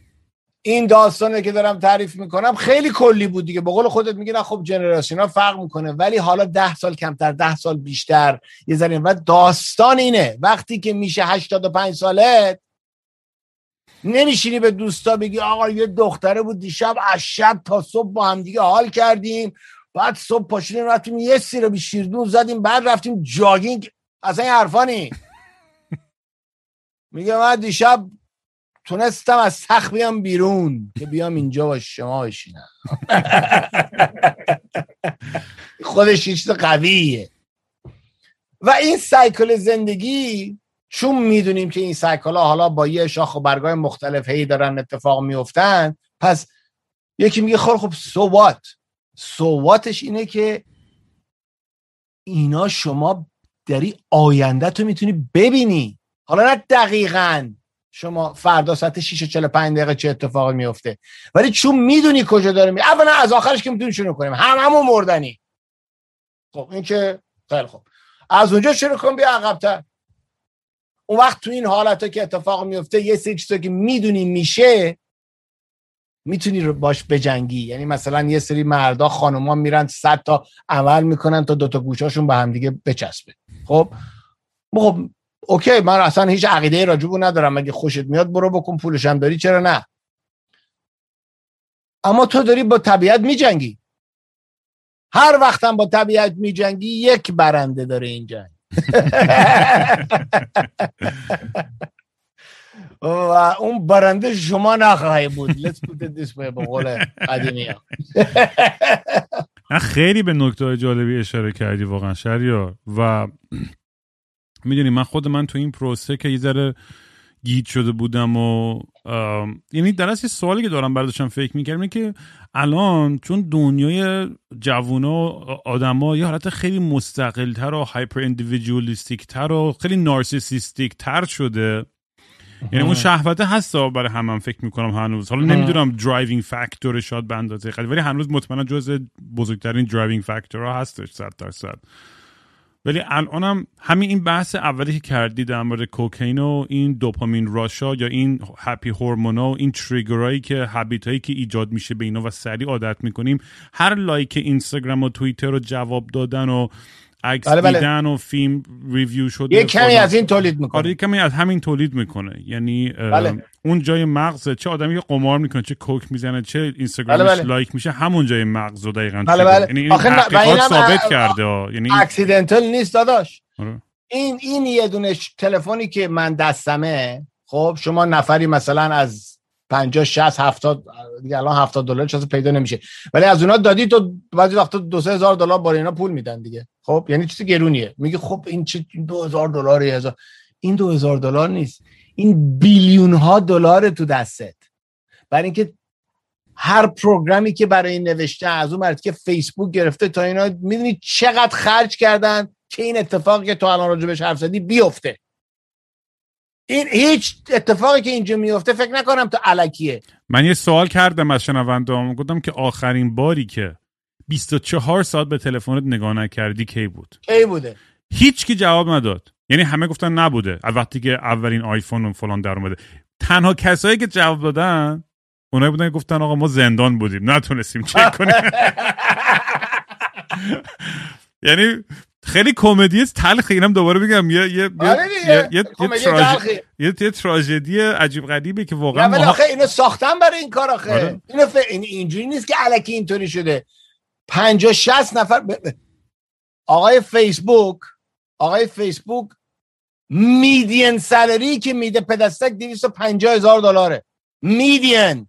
[SPEAKER 3] این داستانه که دارم تعریف می‌کنم خیلی کلی بود دیگه. به قول خودت میگی نه خب جنراسیون ها فرق می‌کنه ولی حالا ده سال کمتر ده سال بیشتر یه ذره. و داستان اینه وقتی که میشه 85 سالت نمیشینی به دوستا بگی آقا یه دختره بود دیشب از شب تا صبح با هم دیگه حال کردیم. بعد صبح پاشیدیم رفتیم یه سیره شیردون زدیم بعد رفتیم جاگینگ. اصلا این حرفانی میگه من دیشب تونستم از سخت بیام بیرون که بیام اینجا با شما بشینم. خودش چیز قویه. و این سایکل زندگی چون می‌دونیم که این سایکل حالا با یه شاخ و برگای مختلف هی دارن اتفاق میفتن پس یکی میگه خب خب سوات سواتش اینه که اینا شما داری آینده تو می‌تونی ببینی. حالا نه دقیقا شما فردا ساعت 6 و 45 دقیقه چه اتفاقی میفته ولی چون می‌دونی کجا داره می اولا از آخرش که می‌تونی شروع کنیم. هم همون مردنی. خب این که خیلی خوب. از اونجا شروع کن بیا عقبتر. اون وقت تو این حالت که اتفاق میفته یه سری چیزا که می‌دونی میشه می‌تونی باش بجنگی. یعنی مثلا یه سری مردا خانوما میرن صد تا عمل می‌کنن تا دوتا گوشاشون به هم دیگه بچسبه. خب؟ خب اوکی من اصلا هیچ عقیده راجبو ندارم. اگه خوشت میاد برو بکن پولش هم داری چرا نه؟ اما تو داری با طبیعت میجنگی. هر وقتم با طبیعت میجنگی یک برنده داره این جنگ. و اون برنده شما نخواهی بود. Let's put it this way به قول قدیمی
[SPEAKER 2] خیلی به نکته جالبی اشاره کردی واقعا شریار. و می‌دونی من خود من تو این پروسه که یه ذره گیت شده بودم و یعنی در یه سوالی که دارم برداشتم فکر می‌کردم که الان چون دنیای جوونا و آدما یه حالت خیلی مستقلتر و هایپر اندیویدوالیستیک تر و خیلی نارسیسیستیک تر شده. یعنی اون شهوته هست برای هم, هم فکر می‌کنم هنوز. حالا نمی‌دونم driving factor شاد به اندازه ولی هنوز مطمئنا جز بزرگترین driving factor ها هستش 100 درصد. ولی الانم همین این بحث اولی که کردی در مورد کوکین و این dopamine rush ا یا این happy hormone ا و این trigger ایی که habit هایی که ایجاد میشه به اینا و سریع عادت می‌کنیم هر لایک اینستاگرام و توییتر رو جواب دادن و عکس بله بله. دیدن و فیلم review شده
[SPEAKER 3] یه کمی از این تولید می‌کنه
[SPEAKER 2] آره کمی از همین تولید می‌کنه یعنی بله. اون جای مغز چه آدمی قمار می‌کنه چه coke می‌زنه چه اینستاگرامش بله بله. لایک میشه همون جای مغز رو دقیقاً
[SPEAKER 3] بله بله.
[SPEAKER 2] یعنی این ثابت کرده یعنی
[SPEAKER 3] accidental نیست داداش. آره. این این یه دونه تلفنی که من دستمه خب شما نفری مثلا از 50 60 70 دیگه الان 70 دلار چیز پیدا نمیشه. ولی از اونها دادی تو بعضی وقتا 2 هزار دلار برای اینا پول میدن دیگه. خب یعنی چیز گرونیه. میگه خب این چه 2000 دلاری هزار این 2000 دلار نیست. این بیلیون ها دلار تو دستت. برای اینکه هر پروگرامی که برای این نوشته از اون مرد که فیسبوک گرفته تا اینا می‌دونی چقدر خرج کردن که این اتفاقی که تو الان راجبش حرف زدی بیفته. این هیچ اتفاقی که اینجا میفته فکر نکنم تو علکیه.
[SPEAKER 2] من یه سوال کردم از شنوندهام گفتم که آخرین باری که 24 ساعت به تلفنت نگاه نکردی کی بود؟
[SPEAKER 3] کی بوده؟
[SPEAKER 2] هیچ کی جواب نداد. یعنی همه گفتن نبوده از وقتی که اولین آیفون و فلان در اومده تنها کسایی که جواب دادن اونایی بودن که گفتن آقا ما زندان بودیم نتونستیم چک کنیم یعنی خیلی کمدی تلخ اینم دوباره بگم یه یه
[SPEAKER 3] آره.
[SPEAKER 2] یه یه, یه,
[SPEAKER 3] کمدی
[SPEAKER 2] تراژ-
[SPEAKER 3] تلخی.
[SPEAKER 2] یه, تراژدی عجیب غریبه که واقعا
[SPEAKER 3] ولی آخه اینو ساختن برای این کار آخه
[SPEAKER 2] آره.
[SPEAKER 3] اینو. این اینجوری نیست که علکی اینطوری شده 50 60 نفر آقای فیسبوک آقای فیسبوک میدین سالری که میده پدستک 250 هزار دلاره. میدین.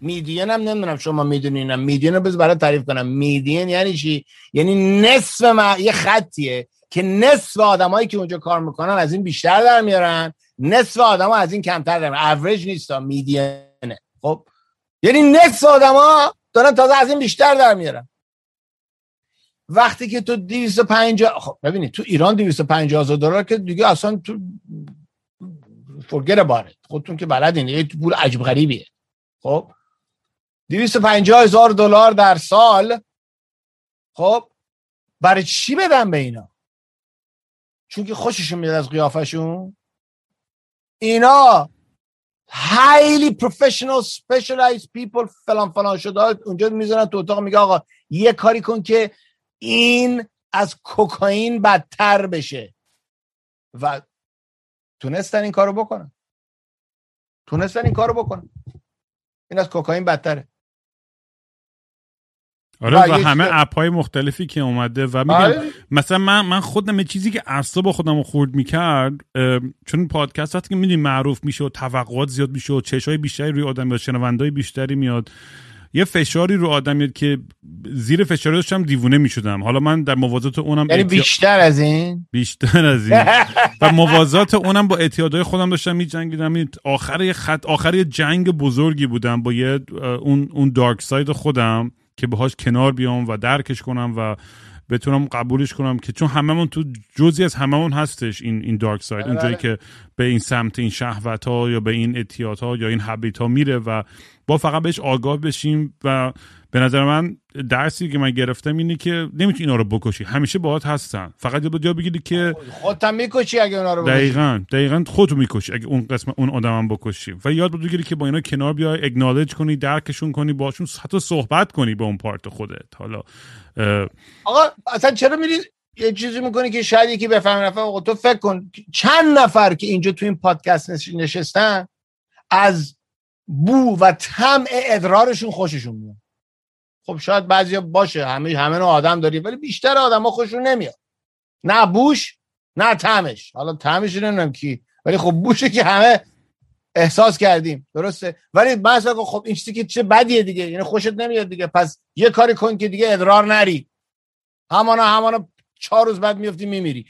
[SPEAKER 3] میدین هم نمی‌دونم شما می‌دونین میدین رو بز برای تعریف کنم. میدین یعنی چی؟ یعنی نصف ما... یه خطیه که نصف آدمایی که اونجا کار می‌کنن از این بیشتر در میارن. نصف آدما از این کمتر در میارن. اوریج نیست میدینه. خب؟ یعنی نصف آدما دارن تازه از این بیشتر در میارن. وقتی که تو 250 خب ببینید تو ایران 250 هزار دلار که دیگه اصلا تو about it. خودتون که بلدین یه پول عجیب غریبیه. خب؟ 250 هزار دلار در سال خب؟ برای چی بدن به اینا؟ چون که خوششون میاد از قیافشون اینا highly professional specialized people فلان فلان شده اونجا می‌زنن تو اتاق میگه آقا یه کاری کن که این از کوکائین بدتر بشه. و تونستن این کارو بکنن. تونستن این کارو بکنن. این از کوکائین بدتره.
[SPEAKER 2] آره
[SPEAKER 3] و
[SPEAKER 2] و همه اپ های مختلفی که اومده و میگم
[SPEAKER 3] آره.
[SPEAKER 2] مثلا من من خودم یه چیزی که اعصاب خودم رو خورد می‌کرد چون پادکست وقتی که می‌دونی معروف میشه و توقعات زیاد میشه و چشای بیشتری روی آدم میاد شنوندای بیشتری میاد. یه فشاری رو آدم میاد که زیر فشاری داشتم دیوونه می‌شدم. حالا من در موازات اونم
[SPEAKER 3] یعنی
[SPEAKER 2] اعتیا-
[SPEAKER 3] بیشتر از این؟
[SPEAKER 2] بیشتر از این. و موازات اونم با اعتیادهای خودم داشتم میجنگیدم. آخر یه خط آخر یه جنگ بزرگی بودم با یه اون اون دارک ساید خودم که باهاش کنار بیام و درکش کنم و بتونم قبولش کنم که چون هممون تو جزی از هممون هستش این این دارک ساید اونجایی. که به این سمت این شهوت ها یا به این اعتیادها یا این حبیت ها میره و با فقط بهش آگاه بشیم و به نظر من درسی که من گرفتم اینه که نمی‌تونی اینا رو بکشی. همیشه باهات هستن. فقط یه جا بگیری که
[SPEAKER 3] خودت می‌کشی اگه اونا رو بکشی.
[SPEAKER 2] دقیقا دقیقا خودتو می‌کشی. اگه اون قسم اون آدمم بکشی. و یاد بگیری که با اینا کنار بیای اگنالج کنی درکشون کنی باشون حتی صحبت کنی به اون پارت خودت. حالا
[SPEAKER 3] آقا اصلا چرا میری یه چیزی می‌کنی که شاید یکی بفهم نفر آقا تو فکر کن چند نفر که اینجا تو این پادکست نش- نشستن از بو و طمع ادرارشون خوششون میاد. خب شاید بعضیا باشه همه همه نوع آدم داری ولی بیشتر آدما خوششون نمیاد. نه بوش نه طعمش. حالا رو نمی‌دونم کی ولی خب بوشه که همه احساس کردیم. درسته؟ ولی مثلا خب این چیزی که چه بدیه دیگه. یعنی خوشت نمیاد دیگه. پس یه کاری کن که دیگه ادرار نری. همانا همانا چهار روز بعد میفتی میمیری.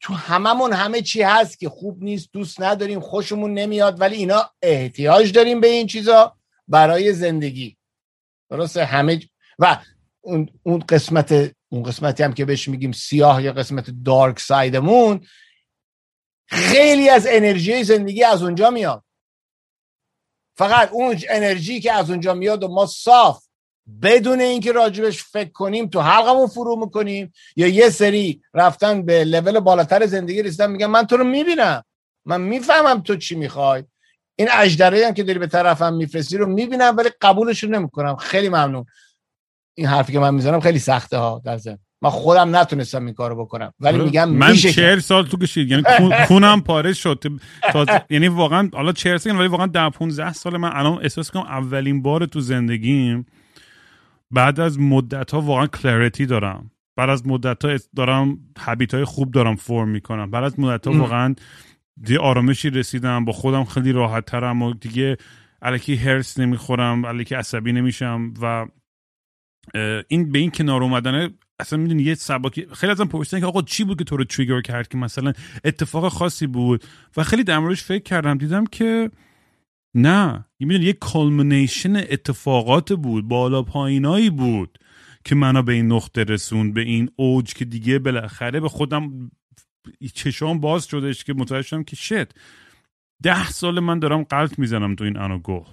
[SPEAKER 3] تو هممون همه چی هست که خوب نیست دوست نداریم خوشمون نمیاد ولی اینا احتیاج داریم به این چیزا برای زندگی. درسته؟ همه ج- و اون قسمت اون قسمتی هم که بهش میگیم سیاه یا قسمت دارک سایدمون خیلی از انرژی زندگی از اونجا میاد. فقط اون انرژی که از اونجا میاد و ما صاف بدون اینکه راجبش فکر کنیم تو حلقمون فرو می‌کنیم یا یه سری رفتن به لول بالاتر زندگی رسیدن میگن من تو رو می‌بینم. من می‌فهمم تو چی می‌خوای. این اجدره هم که داری به طرفم میفرستی رو می‌بینم ولی قبولش رو نمی‌کنم. خیلی ممنون. این حرفی که من می‌زنم خیلی سخته ها در ضمن من خودم نتونستم این کارو بکنم. ولی میگم
[SPEAKER 2] آره. من
[SPEAKER 3] میشه
[SPEAKER 2] چهل سال تو کشید. یعنی کونم پاره شد. یعنی واقعا حالا چهل سال ولی واقعا ده 15 سال من الان احساس کنم اولین بار تو زندگیم بعد از مدت ها واقعا کلریتی دارم. بعد از مدت ها دارم حبیت های خوب دارم فرم می‌کنم. بعد از مدت ها. واقعا دیگه آرامشی رسیدم. با خودم خیلی راحت ترم و دیگه الکی هرس نمی‌خورم الکی عصبی نمیشم و این به این کنار اومدنه اصلا می‌دونی یه سباکی خیلی ازم پرسیدن که آقا چی بود که تو رو تریگر کرد که مثلا اتفاق خاصی بود؟ و خیلی در موردش فکر کردم دیدم که نه. می‌دونی یه کلمنیشن اتفاقات بود بالا پایینایی بود که منو به این نقطه رسوند به این اوج که دیگه بالاخره به خودم چشام باز شدش که متوجه شدم که شت ده سال من دارم قلط می‌زنم تو این انوگو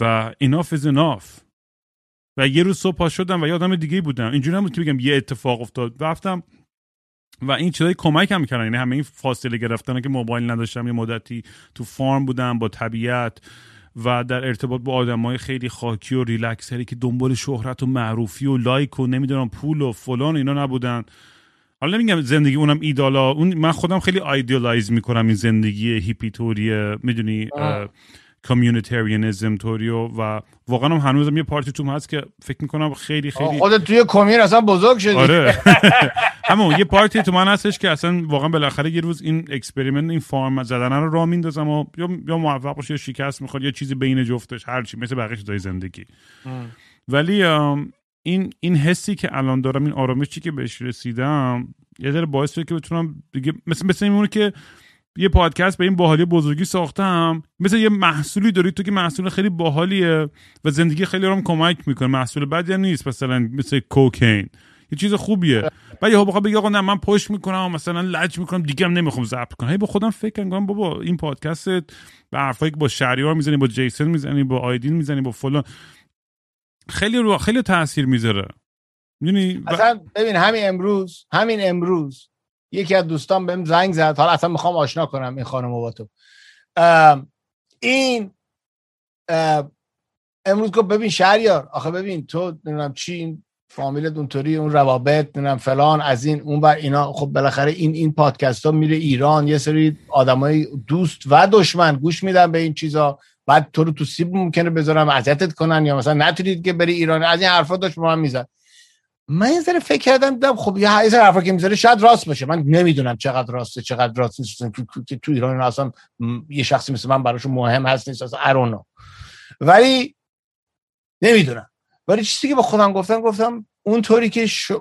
[SPEAKER 2] و ایناف از اناف و یه روز صبح پا شدم و یه آدم دیگه بودم. اینجوری نبود که بگم یه اتفاق افتاد. رفتم و این چیزای کمک هم می‌کردن. یعنی همه این فاصله گرفتن که موبایل نداشتم یه مدتی تو farm بودم با طبیعت و در ارتباط با آدمای خیلی خاکی و ریلکسری که دنبال شهرت و معروفی و like و نمی‌دونم پول و فلان اینا نبودن. حالا نمیگم زندگی اونم ایدئاله اون من خودم خیلی idealize می‌کنم این زندگی hippie طوری می‌دونی؟ communitarianism طوری و و واقعا هم هنوزم یه part ی تو هست که فکر می‌کنم خیلی خیلی
[SPEAKER 3] خودت توی commune اصلا بزرگ شدی.
[SPEAKER 2] آره. همون یه part ی تو من هستش که اصلا واقعا بالاخره یه روز این experiment این farm زدن رو راه میندازم و یا یا موفق باشه یا شکست می‌خواد یا چیزی بین جفتش هر چی مثل بقیه چیزای زندگی. ولی این این حسی که الان دارم این آرامشی که بهش رسیدم یه ذره باعث شده که بتونم دیگه مثل مثل که یه پادکست به این باحالی بزرگی ساختم. مثل یه محصولی داری تو که محصول خیلی باحالیه و زندگی خیلی رو کمک می‌کنه. محصول بدی نیست مثلا مثل کوکین. یه چیز خوبیه. بعد یهو بخوام بگی آقا نه من پشت می‌کنم مثلا لج می‌کنم دیگه هم نمی‌خوام ضبط کنم. هی با خودم فکر کنم بابا این پادکست به حرفایی که با شهریار می‌زنی با جیسن می‌زنی با آیدین می‌زنی با فلان. خیلی رو خیلی تاثیر می‌ذاره.
[SPEAKER 3] می‌دونی؟ اصلا ببین همین امروز همین امروز یکی از دوستان بهم زنگ زد. حالا اصلا می‌خوام آشنا کنم این خانم با تو. این امروز گفت ببین شهریار آخه ببین تو نمی‌دونم چی این فامیلت اونطوری اون روابط نمی‌دونم فلان از این اون بر اینا. خب بالاخره این این پادکست ها میره ایران یه سری آدمای دوست و دشمن گوش میدن به این چیزا. بعد تو رو تو سیب ممکنه بذارم اذیتت کنن یا مثلا نتونید که بری ایران. از این حرفا داشت با من می‌زد. من یه ذره فکر کردم دیدم خب یه حیث حرفا که می‌ذاره شاید راست باشه. من نمی‌دونم چقدر راسته چقدر راست نیست. تو, تو ایران اصلا یه شخصی مثل من براشون مهم هست نیست. اصلا ارونو ولی نمی‌دونم. ولی چیزی که با خودم گفتم گفتم اونطوری که ش...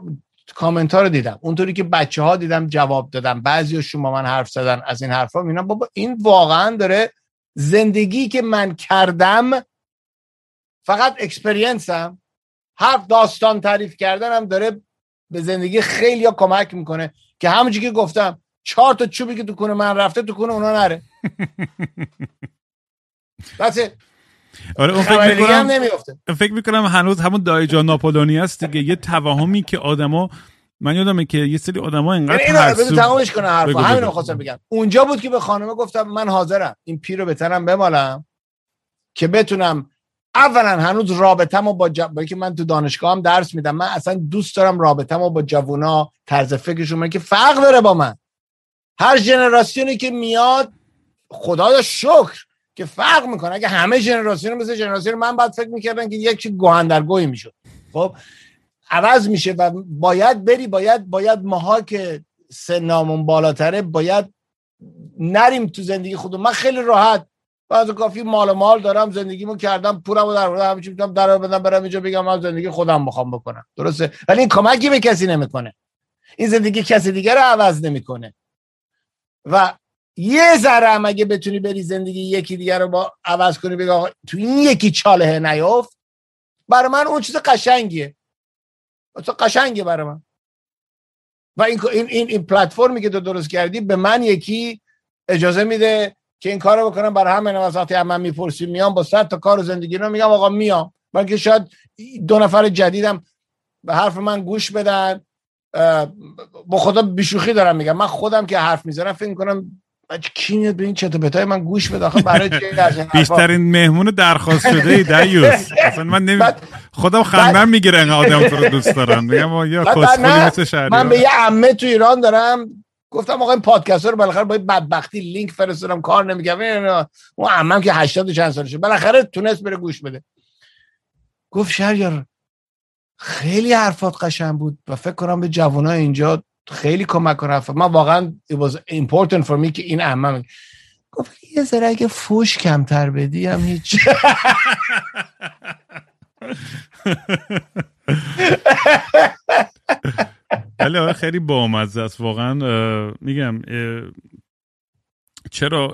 [SPEAKER 3] کامنت ها رو دیدم اونطوری که بچه ها دیدم جواب دادم بعضی شما من حرف زدن از این حرفا می‌بینم بابا این واقعا داره زندگی که من کردم فقط اکسپریانسم حرف داستان تعریف کردن هم داره به زندگی خیلی ها کمک می‌کنه. که همونجوری که گفتم چهار تا چوبی که تو کنه من رفته تو کنه اونا نره.
[SPEAKER 2] آره اون فکر می‌کنم فکر می‌کنم هنوز همون دایجا ناپولونی است دیگه. یه توهمی که آدما من یادمه که یه سری آدما اینقدر
[SPEAKER 3] یعنی اینو تمامش کنه حرفا همین رو خواستم بگم. اونجا بود که به خانمه گفتم من حاضرم. این پیر رو به تنم بمالم که بتونم اولا هنوز رابطم با, با که من تو دانشگاه هم درس میدم من اصلا دوست دارم رابطم با جوونا طرز فکرشون که فرق داره با من. هر جنراسیونی که میاد خدایا شکر که فرق می‌کنه. اگه همه جنراسیون مثل جنراسیون من بعد فکر می‌کردن که یک چی گوهندرگوی می‌شد. خب عوض میشه و باید بری باید باید ماها که سنامون بالاتره باید نریم تو زندگی خودم من خیلی راحت بعضی کافی مال و مال دارم زندگیمو کردم پولمو در آوردم همین می‌تونم در بدم برم اینجا بگم من زندگی خودم می‌خوام بکنم. درسته؟ ولی این کمکی به کسی نمی‌کنه. این زندگی کسی دیگر رو عوض نمی‌کنه. و یه ذره هم اگه بتونی بری زندگی یکی دیگر رو با عوض کنی بگی تو این یکی چاله نیافت برای من اون چیز قشنگیه. تو قشنگه برای من. و این این این, این پلتفرمی که تو درست کردی به من یکی اجازه میده که این کارو بکنم برای همین از وقتی هم من می‌پرسیم. میام با صد تا کار و زندگی رو میگم آقا میام. بلکه شاید دو نفر جدیدم به حرف من گوش بدن. با خدا بیشوخی دارم میگم. من خودم که حرف می‌ذارم فکر کنم کی میاد به این چت بتای من گوش بده؟ آخه برای
[SPEAKER 2] بیشترین مهمون درخواست شده ای دیوس. اصلا من نمی... خودم خندم می‌گیره این آدم تو رو دوست دارم. میگم یا مثل
[SPEAKER 3] من به یه عمه تو ایران دارم. گفتم آقا این پادکست رو بالاخره با بدبختی لینک فرستادم کار نمی‌کنه اون عمم که 80 چند سالشه. بالاخره تونست بره گوش بده. گفت شهریار خیلی حرفات قشنگ بود و فکر کنم به جوانای اینجا خیلی کمک کنه. من واقعا it was important for me که این عمم گفت یه ذره اگه فوش کمتر بدی هم هیچ
[SPEAKER 2] ولی خیلی بامزه است. واقعا میگم چرا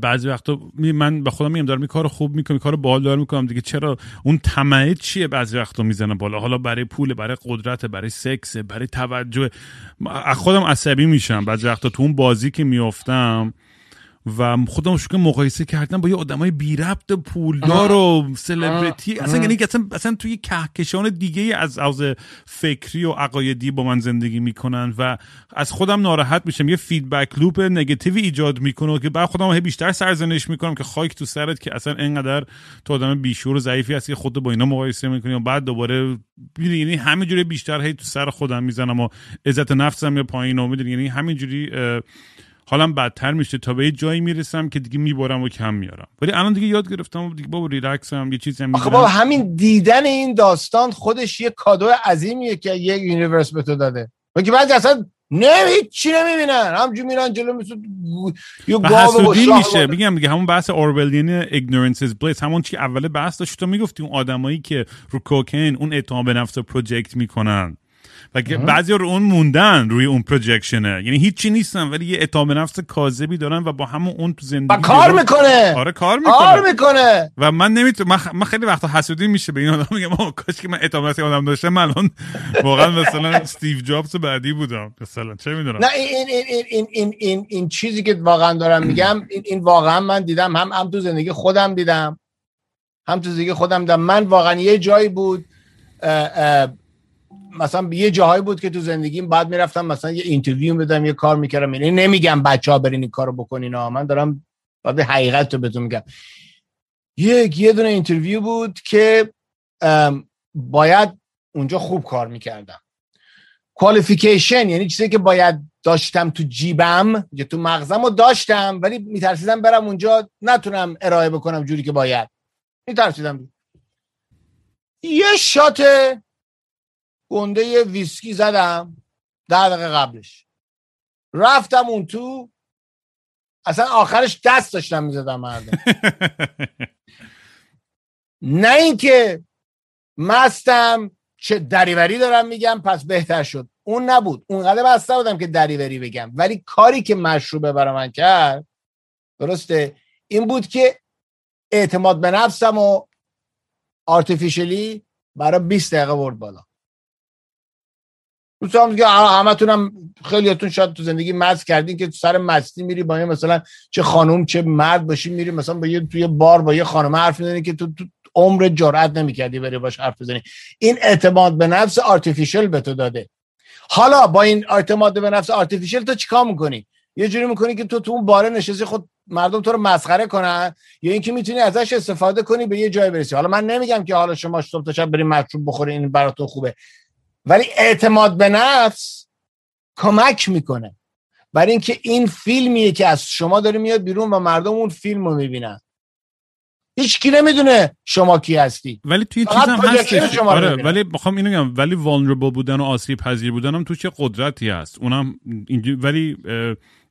[SPEAKER 2] بعضی وقتا من به خودم میگم دارم این کار خوب می‌کنم کار باحال دارم می‌کنم. دیگه چرا اون طمعه چیه بعضی وقتا می‌زنه بالا؟ حالا برای پول برای قدرت برای سکس برای توجه. خودم عصبی میشم. بعضی وقتا تو اون بازی که میافتم و خودم شکر مقایسه کردم با یه آدمای بی ربط پولدار و سلبریتی اصلا یعنی اصلا اصلا توی کهکشان دیگه از از فکری و عقایدی با من زندگی می‌کنن و از خودم ناراحت میشم. یه feedback loop negative ی ایجاد می‌کنه که بعد خودم بیشتر سرزنش می‌کنم که خاک تو سرت که اصلا اینقدر تو آدم بیشعور و ضعیفی هستی که خودت با اینا مقایسه می‌کنی و بعد دوباره یعنی همینجوری بیشتر هی تو سر خودم می‌زنم و عزت نفسم یا پایین و می‌دونی. یعنی همینجوری حالم بدتر میشه تا به یه جایی می‌رسم که دیگه می‌برم و کم میارم. ولی الان دیگه یاد گرفتم دیگه بابا ریلکسم یه چیزی هم
[SPEAKER 3] آخه بابا همین دیدن این داستان خودش یه کادو عظیمیه که یک universe به تو داده. که بعد اصلا نه چی نمی‌بینن. همجور میرن جلو مثل
[SPEAKER 2] یه گاو میشه. میگم دیگه همون بحث Orwellian ignorance is bliss. همون چی اول بحث داشت تو می‌گفتی اون آدمایی که رو cocaine اون اعتماد به نفس project می‌کنن. و بعضی رو اون موندن روی اون projection ه یعنی هیچی نیستن ولی یه اعتماد نفس کاذبی دارن و با همون اون تو زندگی
[SPEAKER 3] و کار می‌کنه.
[SPEAKER 2] آره کار می‌کنه.
[SPEAKER 3] کار می‌کنه.
[SPEAKER 2] و من نمی‌تونم من, خیلی وقتا حسودی میشه به این آدم میگم کاش که من اعتماد نفس آدم داشتم من الان واقعا مثلا استیو جابز بعدی بودم. مثلا چه می‌دونم.
[SPEAKER 3] نه این این این این این این, این چیزی که واقعا دارم میگم این, این واقعا من دیدم هم هم تو زندگی خودم دیدم هم تو زندگی خودم دیدم. من واقعا یه جایی بود مثلا یه جاهایی بود که تو زندگیم بعد می‌رفتم مثلا یه interview بدم یه کار می‌کردم. یعنی نمیگم بچه ها برین این کارو بکنین من دارم بعد حقیقت رو بهتون میگم. یک یه دونه interview بود که باید اونجا خوب کار می‌کردم. کوالیفیکیشن یعنی چیزی که باید داشتم تو جیبم یا تو مغزم رو داشتم ولی میترسیدم برم اونجا نتونم ارائه بکنم جوری که باید. میترسیدم. یه شات گنده ویسکی زدم ده دقیقه قبلش. رفتم اون تو. اصلا آخرش دست داشتم می‌زدم مردم. نه اینکه مستم چه دریوری دارم میگم پس بهتر شد. اون نبود. اونقدر بسته بودم که دریوری بگم. ولی کاری که مشروبه برای من کرد درسته؟ این بود که اعتماد به نفسم و آرتفیشلی برای 20 دقیقه برد بالا. دوستان که همتونم خیلیاتون شاید تو زندگی مز کردین که تو سر مستی میری با یه مثلا چه خانم چه مرد باشی میری مثلا با یه توی بار با یه خانم حرف می‌زنی که تو, تو عمر جرأت نمی‌کردی بری باش حرف بزنی. این اعتماد به نفس artificial به تو داده. حالا با این اعتماد به نفس artificial تو چیکار می‌کنی؟ یه جوری می‌کنی که تو تو اون باره نشستی خود مردم تو رو مسخره کنن؟ یا اینکه می‌تونی ازش استفاده کنی به یه جای برسی؟ حالا من نمیگم که حالا شما صبح تا شب بریم مشروب بخورین این براتون خوبه. ولی اعتماد به نفس کمک می‌کنه. برای اینکه این فیلمیه که از شما داره میاد بیرون و مردم اون فیلم رو می‌بینن. هیچ کی نمی‌دونه شما کی هستی.
[SPEAKER 2] ولی توی چیز هم هست آره ولی می‌خوام اینو بگم ولی vulnerable بودن و آسیب پذیر بودن هم تو چه قدرتی هست. اونم ولی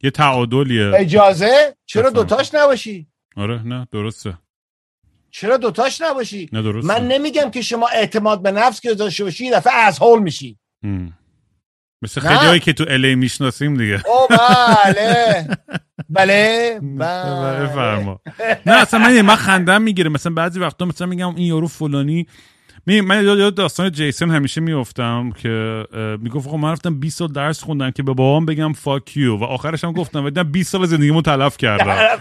[SPEAKER 2] یه تعادلیه.
[SPEAKER 3] اجازه؟ چرا دوتاش نباشی؟
[SPEAKER 2] آره نه درسته.
[SPEAKER 3] چرا دوتاش نباشی؟
[SPEAKER 2] نه
[SPEAKER 3] من نمیگم که شما اعتماد به نفس که داشته باشی دفعه از هول میشی
[SPEAKER 2] مثل خیلی که تو الی می‌شناسیم دیگه.
[SPEAKER 3] او بله. بله. بله.
[SPEAKER 2] فرما نه اصلا من من خندم می‌گیره. مثلا بعضی وقتا مثلا میگم این یارو فلانی. می من یاد داستان جیسن همیشه میافتم که می‌گفت خب من رفتم 20 سال درس خوندم که به بابام بگم فاک یو و آخرش هم گفتم بعد 20 سال زندگیمو تلف کردم.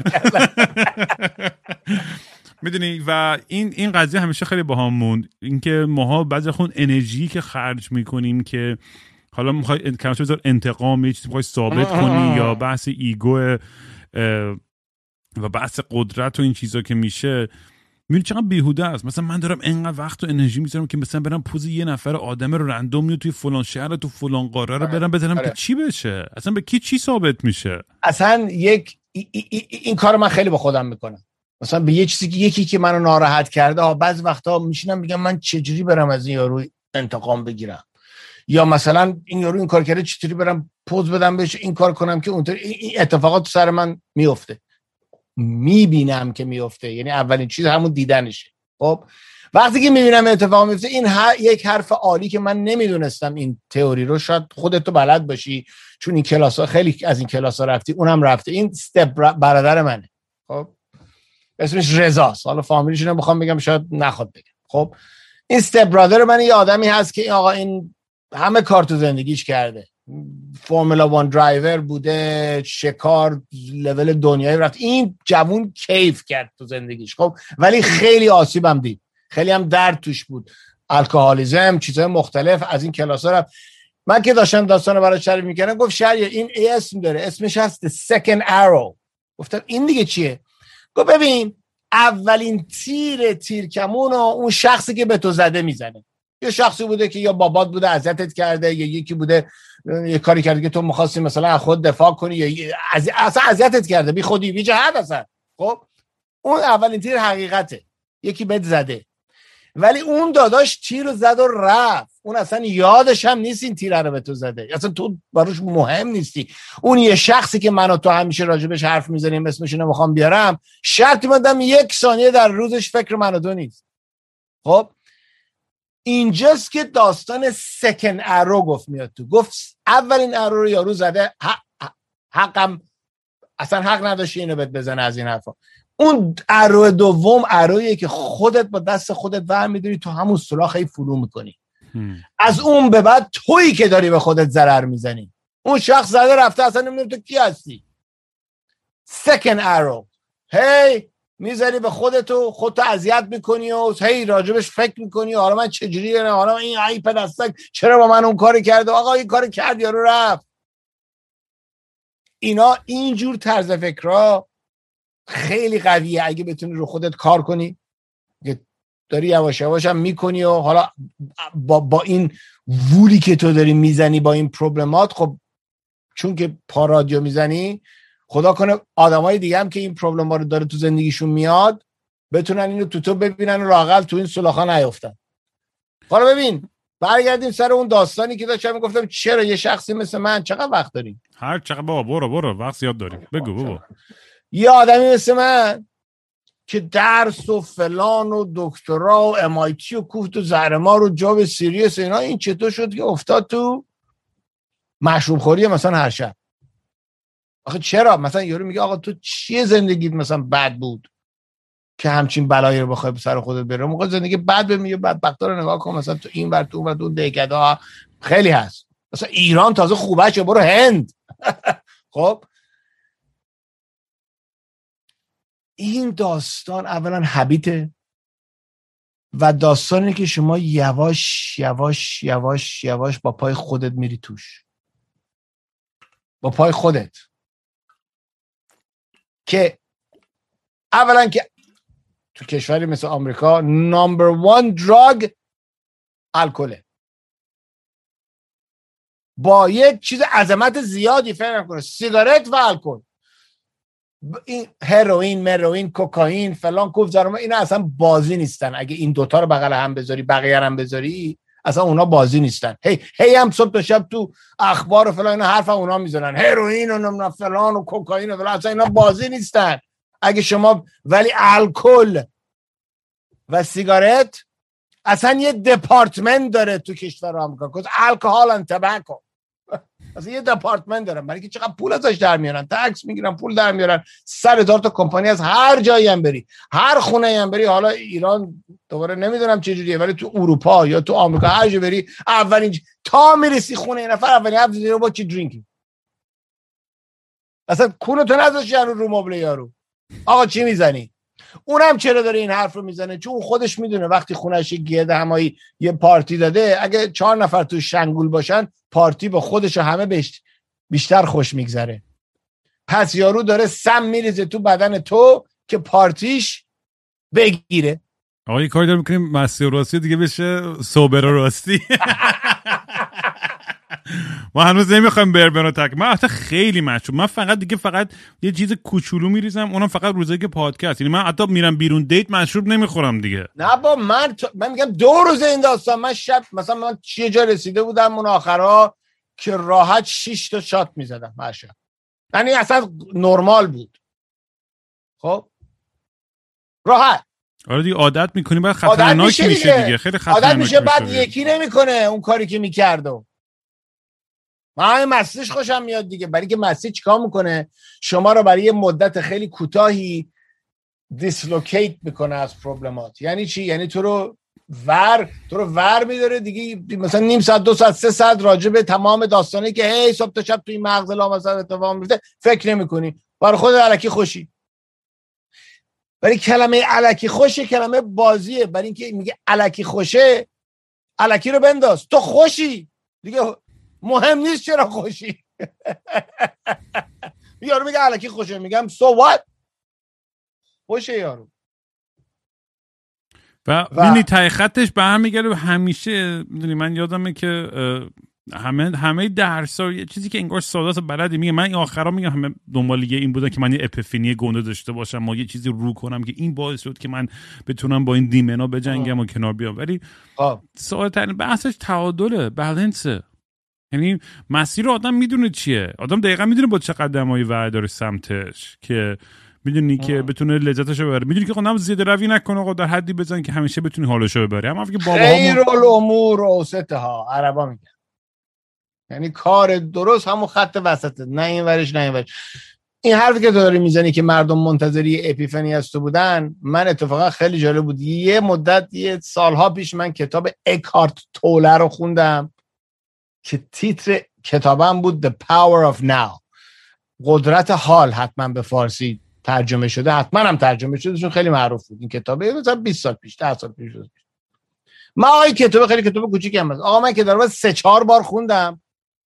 [SPEAKER 2] می‌دونی؟ و این این قضیه همیشه خیلی باهام موند. اینکه ماها بعضی خون انرژی که خرج می‌کنیم که حالا می‌خوای کمش بذار انتقام یه چیزی می‌خوای ثابت کنی یا بحث ego و بحث قدرت و این چیزا که میشه می‌بینی چقدر بیهوده است؟ مثلا من دارم انقدر وقت و انرژی می‌ذارم که مثلا برم پوز یه نفر آدم رو random میو توی فلان شهر تو فلان قاره رو آره. برم بزنم که آره. چی بشه؟ اصلا به کی چی ثابت میشه؟
[SPEAKER 3] اصلا یک ای ای ای این کار من خیلی با خودم می‌کنم. مثلا به یه چیزی که یکی که منو ناراحت کرده ها بعض وقتا میشینم میگم من چجوری برم از این یارو انتقام بگیرم؟ یا مثلا این یارو این کار کرده چطوری برم پوز بدم بهش این کار کنم که اونطور این اتفاقات سر من میفته می‌بینم که میفته یعنی اولین چیز همون دیدنشه. خب؟ وقتی که می‌بینم اتفاق میفته این یک حرف عالی که من نمی‌دونستم این تئوری رو. شاید خودت تو بلد باشی چون این کلاس ها خیلی از این کلاس ها رفتی اونم رفته. این استپ برادر منه. خب؟ اسمش رضاست حالا فامیلیش رو بخوام بگم شاید نخواد بگم خب این استپ برادر من یه آدمی هست که این آقا این همه کار تو زندگیش کرده. فرمولا وان درایور بوده شکار لول دنیایی رفت. این جوون کیف کرد تو زندگیش. خب ولی خیلی آسیبم دید. خیلی هم درد توش بود. الکلیزم چیزهای مختلف از این کلاس رفت. من که داشتم داستان برای شریف می‌کنم گفت شریع این ای اسم داره. اسمش هست second arrow. گفتم این دیگه چیه؟ گفت ببین اولین تیر تیرکمون و اون شخصی که به تو زده می‌زنه. یه شخصی بوده که یا بابات بوده اذیتت کرده یا یکی بوده یه کاری کرده که تو می‌خواستی مثلا از خود دفاع کنی یا از... اصلا اذیتت کرده بی خودی بی جهت اصلا. خب اون اولین تیر حقیقته. یکی بهت زده. ولی اون داداش تیر رو زد و رفت. اون اصلا یادش هم نیست این تیر رو به تو زده. اصلا تو براش مهم نیستی. اون یه شخصی که من و تو همیشه راجبش حرف می‌زنیم اسمش رو می‌خوام بیارم شرطی مندم یک ثانیه در روزش فکر من و تو نیست. خب؟ اینجاست که داستان سکن ارو گفت میاد تو. گفت اولین ارو رو یارو زده حقم اصلا حق نداشتی اینو بهت بزنه از این حرفا. اون ارو دوم ارویه که خودت با دست خودت ور میداری تو همون سلاخ فرو می‌کنی. از اون به بعد تویی که داری به خودت ضرر می‌زنی. اون شخص زده رفته اصلا نمی‌دونم تو کی هستی. سکن ارو هی می‌ذاری به خودتو خودتو اذیت می‌کنی و هی راجبش فکر می‌کنی حالا من چجوری حالا این ای پدستک چرا با من اون کاری کرده؟ آقا این کار کرد یارو رفت. اینا اینجور طرز فکرها خیلی قویه. اگه بتونی رو خودت کار کنی داری یواش یواش هم می‌کنی و حالا با, با این وولی که تو داری می‌زنی با این پروبلمات خب چون که پا رادیو می‌زنی خدا کنه آدمای دیگه هم که این پروبلم ها رو داره تو زندگیشون میاد بتونن اینو تو تو ببینن و راقل تو این سلاخا نیفتن. حالا ببین برگردیم سر اون داستانی که داشتم می‌گفتم چرا یه شخصی مثل من چقدر وقت داریم؟
[SPEAKER 2] هر چقدر بابا برو برو وقت زیاد داریم. بگو بابا.
[SPEAKER 3] یه آدمی مثل من که درس و فلان و دکترا و MIT و کوفت و زهرمار و job serious اینا این چطور شد که افتاد تو مشروب خوری مثلا هر شب؟ آخه چرا؟ مثلا یارو میگه آقا تو چیه زندگیت مثلا بد بود که همچین بلایی رو بخوای سر خودت بره؟ موقع زندگی بد به میگه بدبختا رو نگاه کن مثلا تو این ور تو اون تو دهکده خیلی هست. مثلا ایران تازه خوبه چه برو هند. خب؟ این داستان اولا حبیته و داستانی که شما یواش یواش یواش یواش با پای خودت میری توش. با پای خودت. که اولا که تو کشوری مثل آمریکا نمبر وان دراگ الکله. با یک چیز عظمت زیادی فرق کنه سیگارت و الکل. این هروئین مروئین کوکائین فلان کوف اینا اصلا بازی نیستن. اگه این دوتا رو بغل هم بذاری بقیه هم بذاری اصلا اونا بازی نیستن. هی هی هم صبح تا شب تو اخبار و فلان اینا حرف اونا می‌زنن. هروئین و فلان و کوکائین و فلان اصلا اینا بازی نیستن. اگه شما ولی الکل و سیگارت اصلا یه دپارتمنت داره تو کشور آمریکا. کز الکل ان تباکو اصلا یه دپارتمنت دارن برای که چقدر پول ازش در میارن. تکس می‌گیرن پول در میارن. سر هزار تا کمپانی از هر جایی هم بری. هر خونه هم بری. حالا ایران دوباره نمی‌دونم چه جوریه ولی تو اروپا یا تو آمریکا هر جا بری اولین تا می‌رسی خونه این نفر اولین حرف رو با چی درینکی اصلا کونه تو نذاشتی رو مبل یارو. آقا چی می‌زنی؟ اونم چرا داره این حرف رو می‌زنه؟ چون خودش می‌دونه وقتی خونش گرد همایی یه پارتی داده اگه چهار نفر تو شنگول باشن پارتی با خودش همه بیشتر خوش میگذره. پس یارو داره سم میریزه تو بدن تو که پارتیش بگیره.
[SPEAKER 2] آقا یه کاری دارم می‌کنیم مسیح راستی دیگه بشه سوبر راستی. ما هنوز نمی‌خوایم بربن تک من حتی خیلی مشروب من فقط دیگه فقط یه چیز کوچولو میریزم. اونم فقط روزایی که پادکست. یعنی من حتی میرم بیرون دیت مشروب نمی‌خورم دیگه.
[SPEAKER 3] نه با من من میگم دو روز این داستان. من شب مثلا من چیه جا رسیده بودم اون آخرا که راحت 6 تا شات می‌زدم هر شب یعنی اصلا نرمال بود. خب؟ راحت.
[SPEAKER 2] آره دیگه عادت می‌کنی. بعد خطرناک میشه, میشه دیگه. خیلی خطرناک
[SPEAKER 3] عادت میشه بعد یکی نمی‌کنه اون کاری که می‌کرد من همین مسیج خوشم میاد دیگه. برای که مسیج چیکار می‌کنه؟ شما رو برای مدت خیلی کوتاهی دیسلوکیت می‌کنه از پروبلمات یعنی چی؟ یعنی تو رو ور تو رو ور میداره دیگه. مثلا نیم ساعت دو ساعت سه ساعت راجع به تمام داستانی که هی صبح تا شب توی مغز لامصب اتفاق میفته فکر نمی‌کنی. برای خود علکی خوشی. برای کلمه علکی خوشه کلمه بازیه. برای اینکه میگه علکی خوشه علکی رو بنداز. تو خوشی. دیگه مهم نیست چرا خوشی. یارو میگه علکی خوشه. میگم سو so what? خوشه یارو.
[SPEAKER 2] و, و... تای خطش به هم میگره همیشه می‌دونی من یادمه که همه همه درس یه چیزی که انگار سادات بلدی میگه. من این آخرا میگم همه دنبال یه این بودن که من یه اپفینی گنده داشته باشم و یه چیزی رو کنم که این باعث شد که من بتونم با این دیمنا بجنگم و کنار بیام. ولی ساده بحثش تعادله بالانسه یعنی مسیر آدم می‌دونه چیه. آدم دقیقا می‌دونه با چه قدمایی داره سمتش که می‌دونی که بتونه لذتش رو ببره. می‌دونی که خودم زیاده روی نکنه آقا در حدی بزن که همیشه بتونی حالش رو ببری. اما که بابا
[SPEAKER 3] خیر الامور اوسطها. عربا میگن. یعنی کار درست همون خط وسطه نه این ورش نه این ورش. این حرفی که تو داری می‌زنی که مردم منتظری اپیفنی از تو بودن من اتفاقا خیلی جالب بود. یه مدت یه سالها پیش من کتاب اکارت توله رو خوندم. که تیتر کتابم بود The Power of Now. قدرت حال حتما به فارسی ترجمه شده. حتما هم ترجمه شده چون خیلی معروف بود این کتابه. مثلا 20 سال پیش 10 سال پیش ما آقای کتاب خیلی کتاب کوچیکی هم آقا من که دارم سه چهار بار خوندم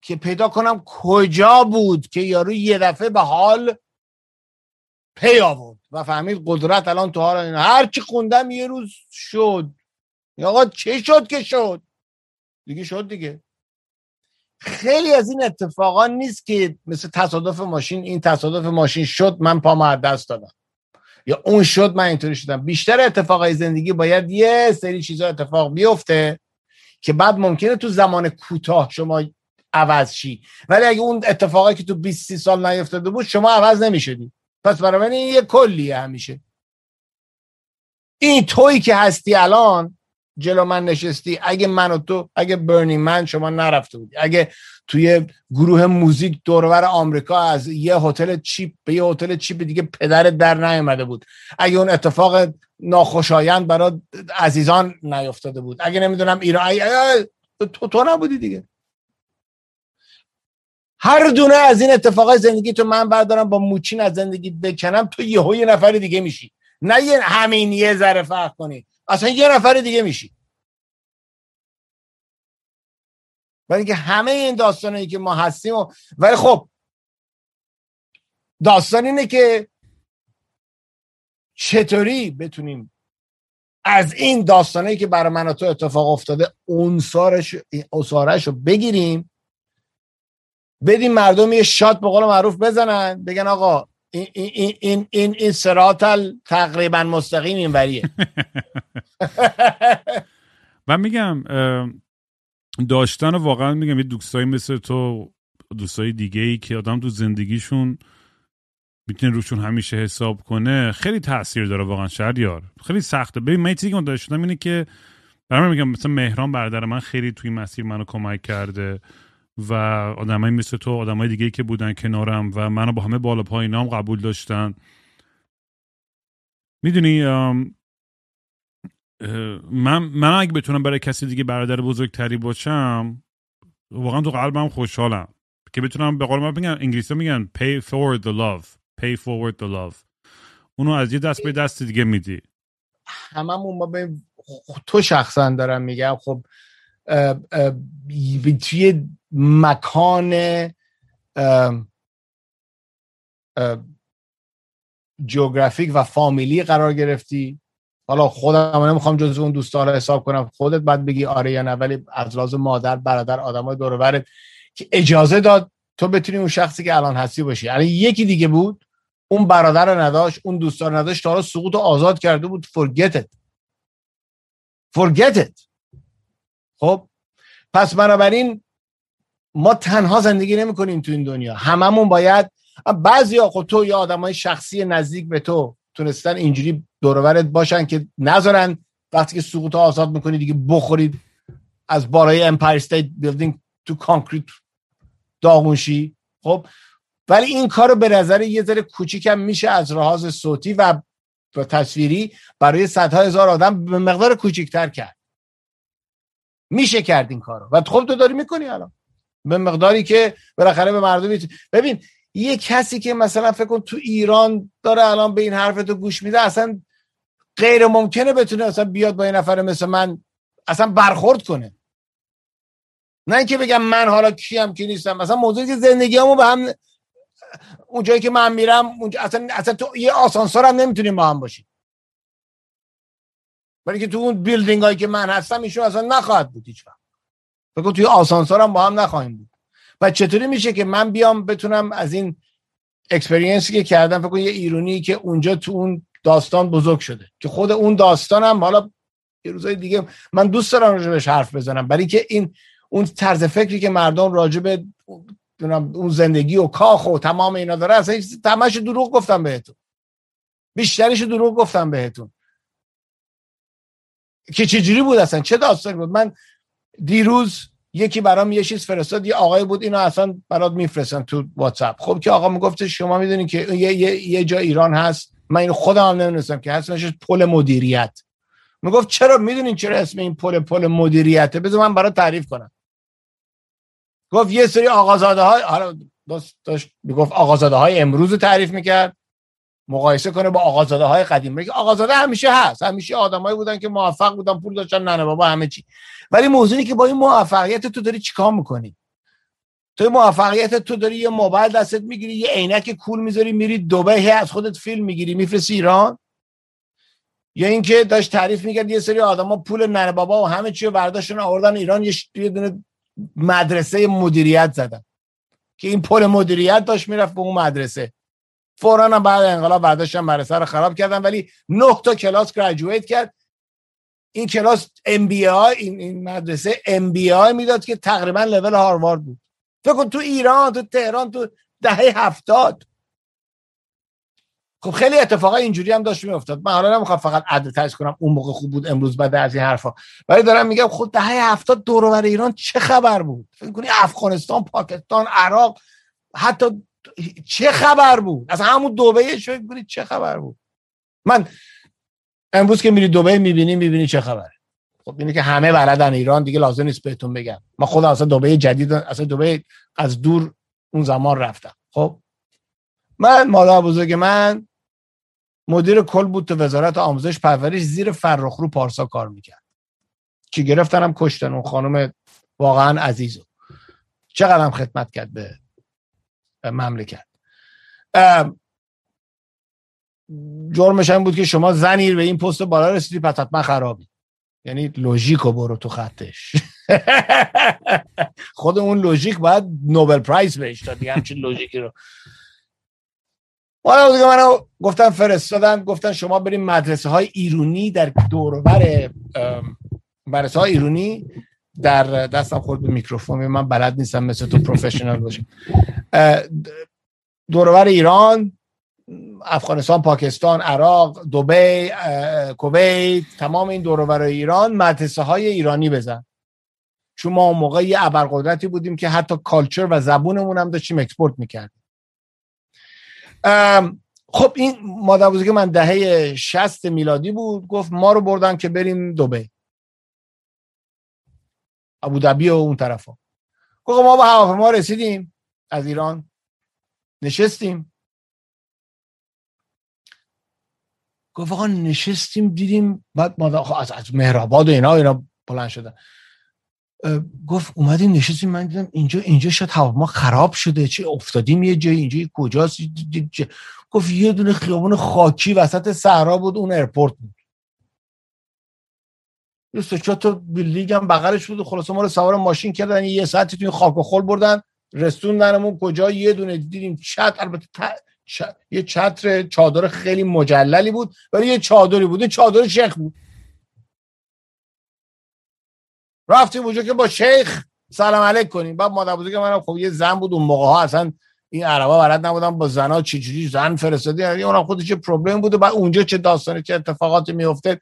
[SPEAKER 3] که پیدا کنم کجا بود که یارو یه دفعه به حال پی آورد و فهمید قدرت الان تو حال هر چی خوندم یه روز شد. آقا چه شد که شد؟ دیگه شد دیگه. خیلی از این اتفاقا نیست که مثل تصادف ماشین این تصادف ماشین شد من پا دست دادم. یا اون شد من اینطوری شدم. بیشتر اتفاقای زندگی باید یه سری چیزا اتفاق بیفته که بعد ممکنه تو زمان کوتاه شما عوض شی. ولی اگه اون اتفاقی که تو 20 سال نیفتاده بود شما عوض نمی‌شدی. پس برای من این یه کلیه همیشه. این تویی که هستی الان جلو من نشستی اگه من و تو اگه برنی من شما نرفته بودی. اگه توی گروه موزیک دورور آمریکا از یه هتل چیپ به یه هتل چیپ دیگه پدرت در نیامده بود. اگه اون اتفاق ناخوشایند برای عزیزان نیفتاده بود. اگه نمی‌دونم ایران تو تو نبودی دیگه. هر دونه از این اتفاقای زندگی تو من بردارم با موچین از زندگی بکنم تو یهو یه نفر دیگه میشی. نه یه همین یه ذره فرق کنی. اصلا یه نفر دیگه میشی. ولی اینکه همه این داستانی که ما هستیم و... ولی خب داستان اینه که چطوری بتونیم از این داستانی که برای من و تو اتفاق افتاده اون سارش رو بگیریم بدیم مردم یه شات به قول معروف بزنن بگن آقا این این این این, این تقریبا مستقیم این وریه.
[SPEAKER 2] من میگم داشتن واقعا میگم یه دوستایی مثل تو دوستای دیگه ای که آدم تو زندگیشون می‌تونه روشون همیشه حساب کنه خیلی تاثیر داره واقعا شهریار خیلی سخته. ببین من چیزی که داشتم اینه که برام میگم مثلا مهران برادر من خیلی توی مسیر منو کمک کرده. و آدمایی مثل تو آدمای دیگه که بودن کنارم و منو با همه بالا پایینام قبول داشتن. می‌دونی من من اگه بتونم برای کسی دیگه برادر بزرگتری باشم واقعا تو قلبم خوشحالم. که بتونم به قول من بگم انگلیسی میگن pay forward the love pay forward the love. اونو از یه دست به دست دیگه میدی.
[SPEAKER 3] هممون ما به تو شخصا دارم میگم خب توی مکان جغرافیک و فامیلی قرار گرفتی. حالا خودم نمی‌خوام جزو اون دوستا رو حساب کنم. خودت بعد بگی آره یا نه ولی از لازم مادر برادر آدمای دور که اجازه داد تو بتونی اون شخصی که الان هستی باشی. الان یکی دیگه بود اون برادر رو نداشت اون دوستا رو نداشت تا سقوط رو آزاد کرده بود. Forget it. خب پس بنابراین ما تنها زندگی نمی کنیم تو این دنیا. هممون باید بعضی خب تو یا آدمای شخصی نزدیک به تو تونستن اینجوری دورورت باشن که نذارن وقتی که سقوط آزاد می‌کنی دیگه بخورید از بالای Empire State Building تو concrete داغونشی. خب ولی این کار رو به نظر یه ذره کوچیکم میشه از لحاظ صوتی و تصویری برای صدها هزار آدم به مقدار کوچیکتر کرد. میشه کرد این کارو. و خب تو داری می‌کنی الان. به مقداری که بالاخره به مردم ببین یه کسی که مثلا فکر کن تو ایران داره الان به این حرف تو گوش میده اصلا غیر ممکنه بتونه اصلا بیاد با این نفر مثل من اصلا برخورد کنه. نه اینکه بگم من حالا کیم کی نیستم. مثلا موضوعی که زندگیامو به هم اونجایی که من میرم اصلا اصلا تو یه آسانسور هم نمی‌تونیم با هم باشیم ولی که تو اون بیلدینگ هایی که من هستم ایشون اصلا نخواهد بود هیچ وقت. فکر توی آسانسور هم با هم نخواهیم بود. و چطوری میشه که من بیام بتونم از این experience ی که کردم فکر یه ایرونی که اونجا تو اون داستان بزرگ شده که خود اون داستانم حالا یه روزای دیگه من دوست دارم راجبش حرف بزنم برای که این اون طرز فکری که مردم راجب اون زندگی و کاخ و تمام اینا داره اصلا تماش دروغ گفتم بهتون. بیشترش دروغ گفتم بهتون. که چجوری بود اصلا؟ چه داستانی بود؟ من دیروز یکی برام یه چیز فرستاد یه آقای بود اینو اصلا برات میفرستن تو واتساپ. خب که آقا می‌گفت شما می‌دونین که یه, یه،, یه جا ایران هست من اینو خودم هم نمی‌دونستم که هست پل مدیریت. می‌گفت چرا؟ می‌دونین چرا اسم این پل پل مدیریته؟ بذار من برات تعریف کنم. گفت یه سری آقازاده های داشت می‌گفت آقازاده های امروز تعریف می‌کرد. مقایسه کنه با آقازاده های قدیم. که آقازاده همیشه هست. همیشه آدمایی بودن که موفق بودن پول داشتن نه بابا همه چی. ولی موضوعی که با این موفقیت تو داری چیکار می‌کنی؟ تو موفقیت تو داری یه موبایل دستت می‌گیری یه عینک کول می‌ذاری میری دبی از خودت فیلم می‌گیری میفرستی ایران؟ یا اینکه داشت تعریف می‌کرد یه سری آدما پول ننه بابا و همه چی رو برداشتن آوردن ایران یه دونه مدرسه مدیریت زدن. که این پل مدیریت داشت می‌رفت به اون مدرسه. فورا هم بعد انقلاب برداشتن مدرسه رو خراب کردن ولی نه تا کلاس graduate کرد. این کلاس MBA این, این مدرسه MBA می‌داد که تقریبا لول هاروارد بود. فکر کن تو ایران تو تهران تو دهه هفتاد. خب خیلی اتفاقا اینجوری هم داشت میافتاد. من حالا نمی‌خوام فقط عدد کنم اون موقع خوب بود امروز بعد از این حرفا. ولی دارم میگم خود خب دهه هفتاد دور ایران چه خبر بود؟ فکر کنی افغانستان پاکستان عراق حتی چه خبر بود؟ از همون دبی فکر کنی چه خبر بود؟ من امروز که میری دبی می‌بینی می‌بینی چه خبره. خب اینه که همه بلدن ایران دیگه لازم نیست بهتون بگم. من خودم اصلا دبی جدید اصلا دبی از دور اون زمان رفتم. خب؟ من مادر بزرگ من مدیر کل بود تو وزارت آموزش پرورش زیر فرخرو پارسا کار می‌کرد. که گرفتنم؟ کشتن اون خانم واقعا عزیزو. چقدر خدمت کرد به مملکت. جرمش این بود که شما زنیر به این پست بالا رسیدی پس حتما خرابی. یعنی لوژیک رو برو تو خطش. خود اون لوژیک باید نوبل پرایز بهش داد همچین لوژیکی رو. حالا دیگه منو گفتن فرستادن گفتن شما بریم مدرسه های ایرونی در دوربر مدرسه های ایرونی در دستم خود به میکروفون من بلد نیستم مثل تو پروفشنال باشم. دوربر ایران افغانستان پاکستان عراق دبی کویت تمام این دوربر ایران مدرسه های ایرانی زدن. چون ما اون موقع یه ابرقدرتی بودیم که حتی culture و زبونمون هم داشتیم export می‌کردیم. خب این مادر بزرگ من دهه شست میلادی بود گفت ما رو بردن که بریم دوبی ابوظبی و اون طرف ها. گفت ما به هواپیما رسیدیم از ایران نشستیم. گفت آقا نشستیم دیدیم بعد ما از, از مهرآباد و اینا اینا بلند شدن. گفت اومدیم نشستیم من دیدم اینجا اینجا شاید ما خراب شده چه افتادیم یه جایی اینجا کجاست گفت یه دونه خیابون خاکی وسط صحرا بود اون airport بود. یه سه تا building هم بغلش بود خلاص ما رو سوار ماشین کردن یه ساعتی توی خاک و خل بردن رسوندنمون کجا؟ یه دونه دیدیم چت البته یه چتر چادر خیلی مجللی بود ولی یه چادری بود چادر شیخ بود. رفتیم اونجا که با شیخ سلام علیک کنیم. بعد مادر بزرگ من خب یه زن بود اون موقع ها اصلا این عربا بلد نبودن با زنا چجوری زن فرستادی؟ یعنی اونم خودش چه پروبلم بوده بعد اونجا چه داستانی چه اتفاقاتی میفته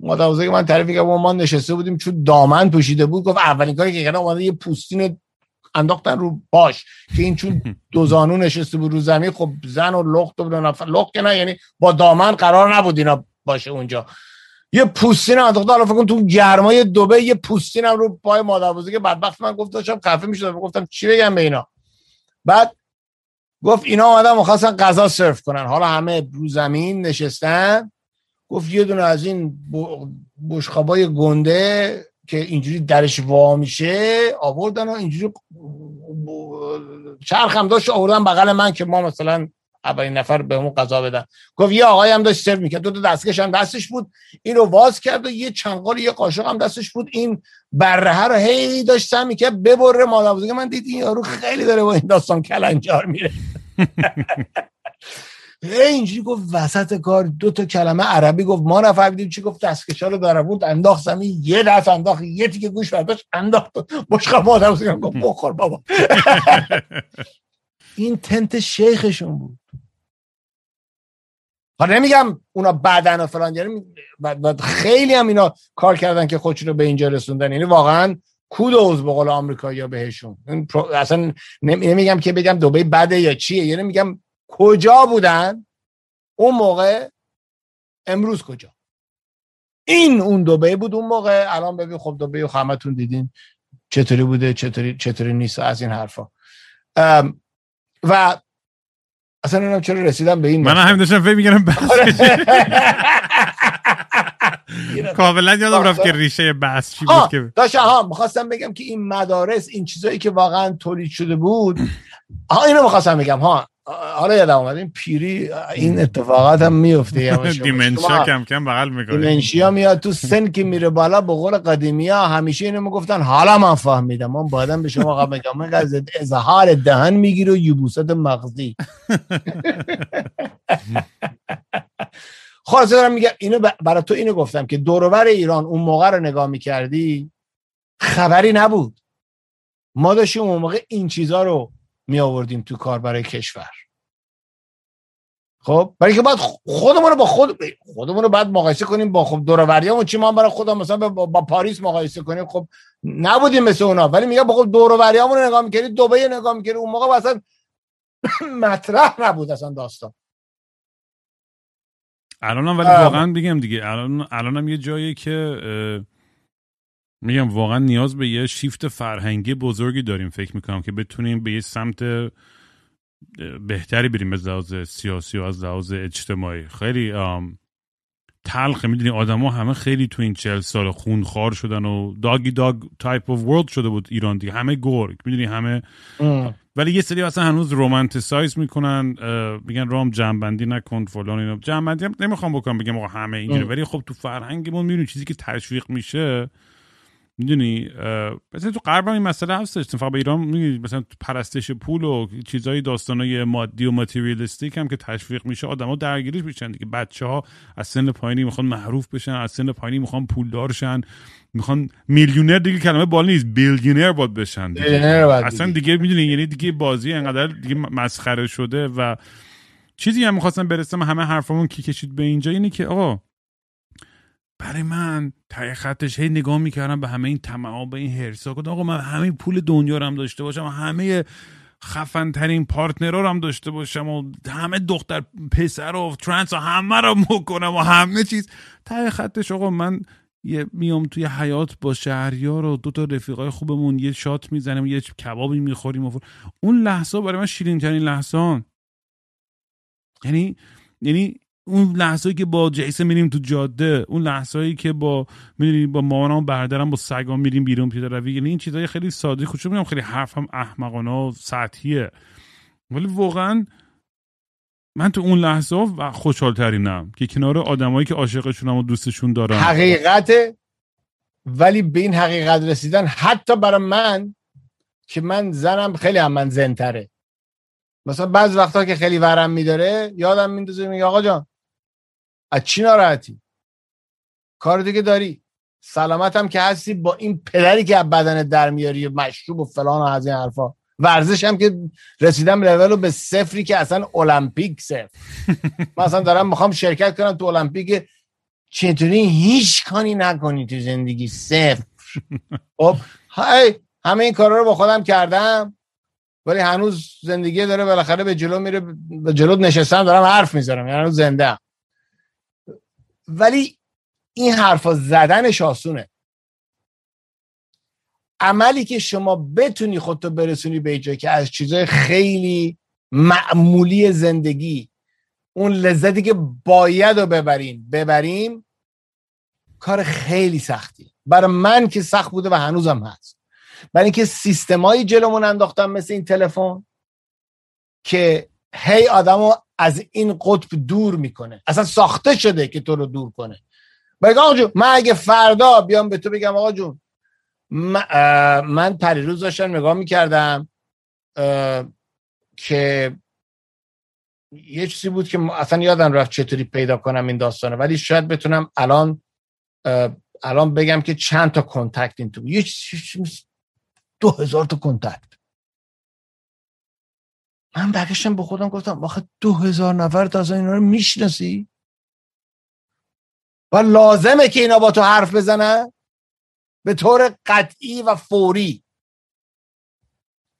[SPEAKER 3] مادر من تعریف که ما نشسته بودیم چون دامن پوشیده بود گفت اولین کاری که کردن اومده یه پوستین انداختن رو باش که این چون دو زانو نشسته بود رو زمین خب زن و لخت و نفر لخت که نه یعنی با دامن قرار نبود اینا باشه اونجا. یه پوستین انداخته حالا فکر کن تو گرمای دوبه یه پوستین هم رو پای مادر بزرگ بعدبخت من گفت داشتم خفه می‌شدم گفتم چی بگم به اینا؟ بعد گفت اینا اومدن می‌خواستن غذا سرو کنن. حالا همه رو زمین نشستن. گفت یه دونه از این بشخابای گنده که اینجوری درش وا میشه آوردن و اینجوری چرخ هم داشت آوردن بغل من که ما مثلا اولین نفر به اون قضا بدن. گفت یه آقای هم داشت سرو می‌کرد. دو تا دستکش هم دستش بود. اینو واز کرد و یه چنگال یه قاشق هم دستش بود. این بره رو هی داشت سم می‌کرد. ببره مادر من دید این یارو خیلی داره با این داستان کلنجار میره. اینجوری گفت وسط کار دو تا کلمه عربی گفت. ما نفهمیدیم چی گفت؟ دستکشا رو داره بود انداخت زمین یه دست انداخت یه تیکه گوش برداشت انداخت. مشقا مادر گفت بخور بابا. این تنت شیخشون بود. حالا نمیگم اونا بعدن و فلان یعنی خیلی هم اینا کار کردن که خودشون رو به اینجا رسوندن. یعنی واقعا کودوز به قول آمریکا بهشون. اصلا نمیگم که بگم دوبه بده یا چیه. یعنی میگم کجا بودن؟ اون موقع امروز کجا؟ این اون دوبه بود اون موقع. الان ببین خب دوبه همتون دیدین. چطوری بوده؟ چطوری چطوری نیست؟ از این حرفا. و اصلا نمی‌دونم چرا رسیدم به این
[SPEAKER 2] من هم داشتم فکر میگم کاملا یادم رفت که ریشه بحث چی بود که
[SPEAKER 3] داشتم ها می‌خواستم بگم که این مدارس این چیزایی که واقعا تولید شده بود ها اینو می‌خواستم بگم ها. حالا یادم اومد این پیری این اتفاقات هم میفته
[SPEAKER 2] دیمنشیا کم کم بغل می‌کنه.
[SPEAKER 3] دیمنشیا میاد تو سن که میره بالا به قول قدیمی ها همیشه اینو می‌گفتن حالا من فهمیدم. من بعدم به شما میگم من از اظهار دهن می‌گیره و یبوست مغزی. خلاصه دارم میگم اینو برای تو اینو گفتم که دورور ایران اون موقع رو نگاه می‌کردی خبری نبود. ما داشتیم اون موقع این چیزا رو می آوردیم تو کار برای کشور. خب برای که باید خودمون رو با خود خودمون رو بعد مقایسه کنیم با خب دوروریامون چی ما برای خودم مثلا با, با پاریس مقایسه کنیم خب نبودیم مثل اونا. ولی میگه با خب دوروریامون رو نگاه می‌کردی دبی نگاه می‌کردی اون موقع اصلا مطرح نبود اصلا داستان.
[SPEAKER 2] الانم ولی واقعا بگم دیگه الان الانم یه جایی که میگم واقعا نیاز به یه شیفت فرهنگی بزرگی داریم. فکر می‌کنم که بتونیم به یه سمت بهتری بریم از لحاظ سیاسی و از لحاظ اجتماعی. خیلی تلخه می‌دونی آدما همه خیلی تو این چهل سال خونخوار شدن و dog eat dog type of world شده بود ایران دیگه. همه گرگ. می‌دونی همه ولی یه سری اصلا هنوز romanticize می‌کنن. میگن رام جمع‌بندی نکن فلان اینا. جمع‌بندی هم نمی‌خوام بکنم بگم آقا همه اینجوری. ولی خب تو فرهنگمون می‌دونی چیزی که تشویق میشه می‌دونی مثلا تو غرب این مسئله هستش فقط به ایران می‌دونی مثلا پرستش پول و چیزای داستانای مادی و materialistic هم که تشویق میشه آدما درگیرش میشن دیگه بچه ها از سن پایینی می‌خوان معروف بشن از سن پایینی می‌خوان پولدار شن می‌خوان میلیونر دیگه کلمه بالا نیست بیلیونر باید بشن دیگه. اصلا دیگه می‌دونی یعنی دیگه بازی انقدر دیگه مسخره شده و چیزی هم می‌خواستم برسم همه حرفمون کی کشید به اینجا اینه که آقا برای من تای خطش هی نگاه می‌کردم به همه این تمام به این هرسا گفتم آقا من همه پول دنیا رو هم داشته باشم همه خفن ترین پارتنرها رو هم داشته باشم و همه دختر پسر و ترانس و همه رو مکنم و همه چیز. تای خطش آقا من یه میام توی حیات با شهریار و دو تا رفیقای خوبمون یه شات می‌زنیم یه کبابی می‌خوریم و اون لحظه برای من شیرین ترین لحظه یعنی یعنی اون لحظه‌ای که با جیسه میریم تو جاده اون لحظه‌ای که با میریم با مامانم و برادرم با سگام میریم بیرون پیاده روی یعنی این چیزای خیلی ساده. خودش میگم خیلی حرفم احمقانه و سطحیه. ولی واقعا من تو اون لحظه و خوشحالترینم که کنار آدمایی که عاشقشونم و دوستشون دارم
[SPEAKER 3] حقیقت ولی به این حقیقت رسیدن حتی برای من که من زنم خیلی هم من زنتره. مثلا بعض وقتا که خیلی ورم میداره یادم میندازه میگه آقا جان از چی ناراحتی؟ کار دیگه داری؟ سلامت هم که هستی با این پدری که از بدنت در میاری مشروب و فلان و از این حرفا. ورزش هم که رسیدم لول به صفری که اصلا المپیک صفر. من اصلا دارم می‌خوام شرکت کنم تو المپیک. چطوری هیچ کانی نکنی تو زندگی؟ صفر. خب های همه این کارا رو با خودم کردم ولی هنوز زندگی داره بالاخره به جلو میره به جلو نشستم دارم حرف می‌زنم یعنی هنوز زنده ولی این حرفا زدنش آسونه. عملی که شما بتونی خودتو برسونی به اینجا که از چیزای خیلی معمولی زندگی اون لذتی که باید رو ببریم ببریم کار خیلی سختی. برای من که سخت بوده و هنوزم هست. برای اینکه سیستمایی جلومون انداختم مثل این تلفن که هی آدمو از این قطب دور می‌کنه. اصلا ساخته شده که تو رو دور کنه. بگه آقا جون من اگه فردا بیام به تو بگم آقا جون من پریروز داشتم نگاه می‌کردم که یه چیزی بود که اصلا یادم رفت چطوری پیدا کنم این داستانه ولی شاید بتونم الان الان بگم که چند تا کنتکت این تو یه دو هزار تا کنتکت من برگشتم به خودم گفتم آخه دو هزار نفر تا اینا رو می‌شناسی؟ و لازمه که اینا با تو حرف بزنن؟ به طور قطعی و فوری.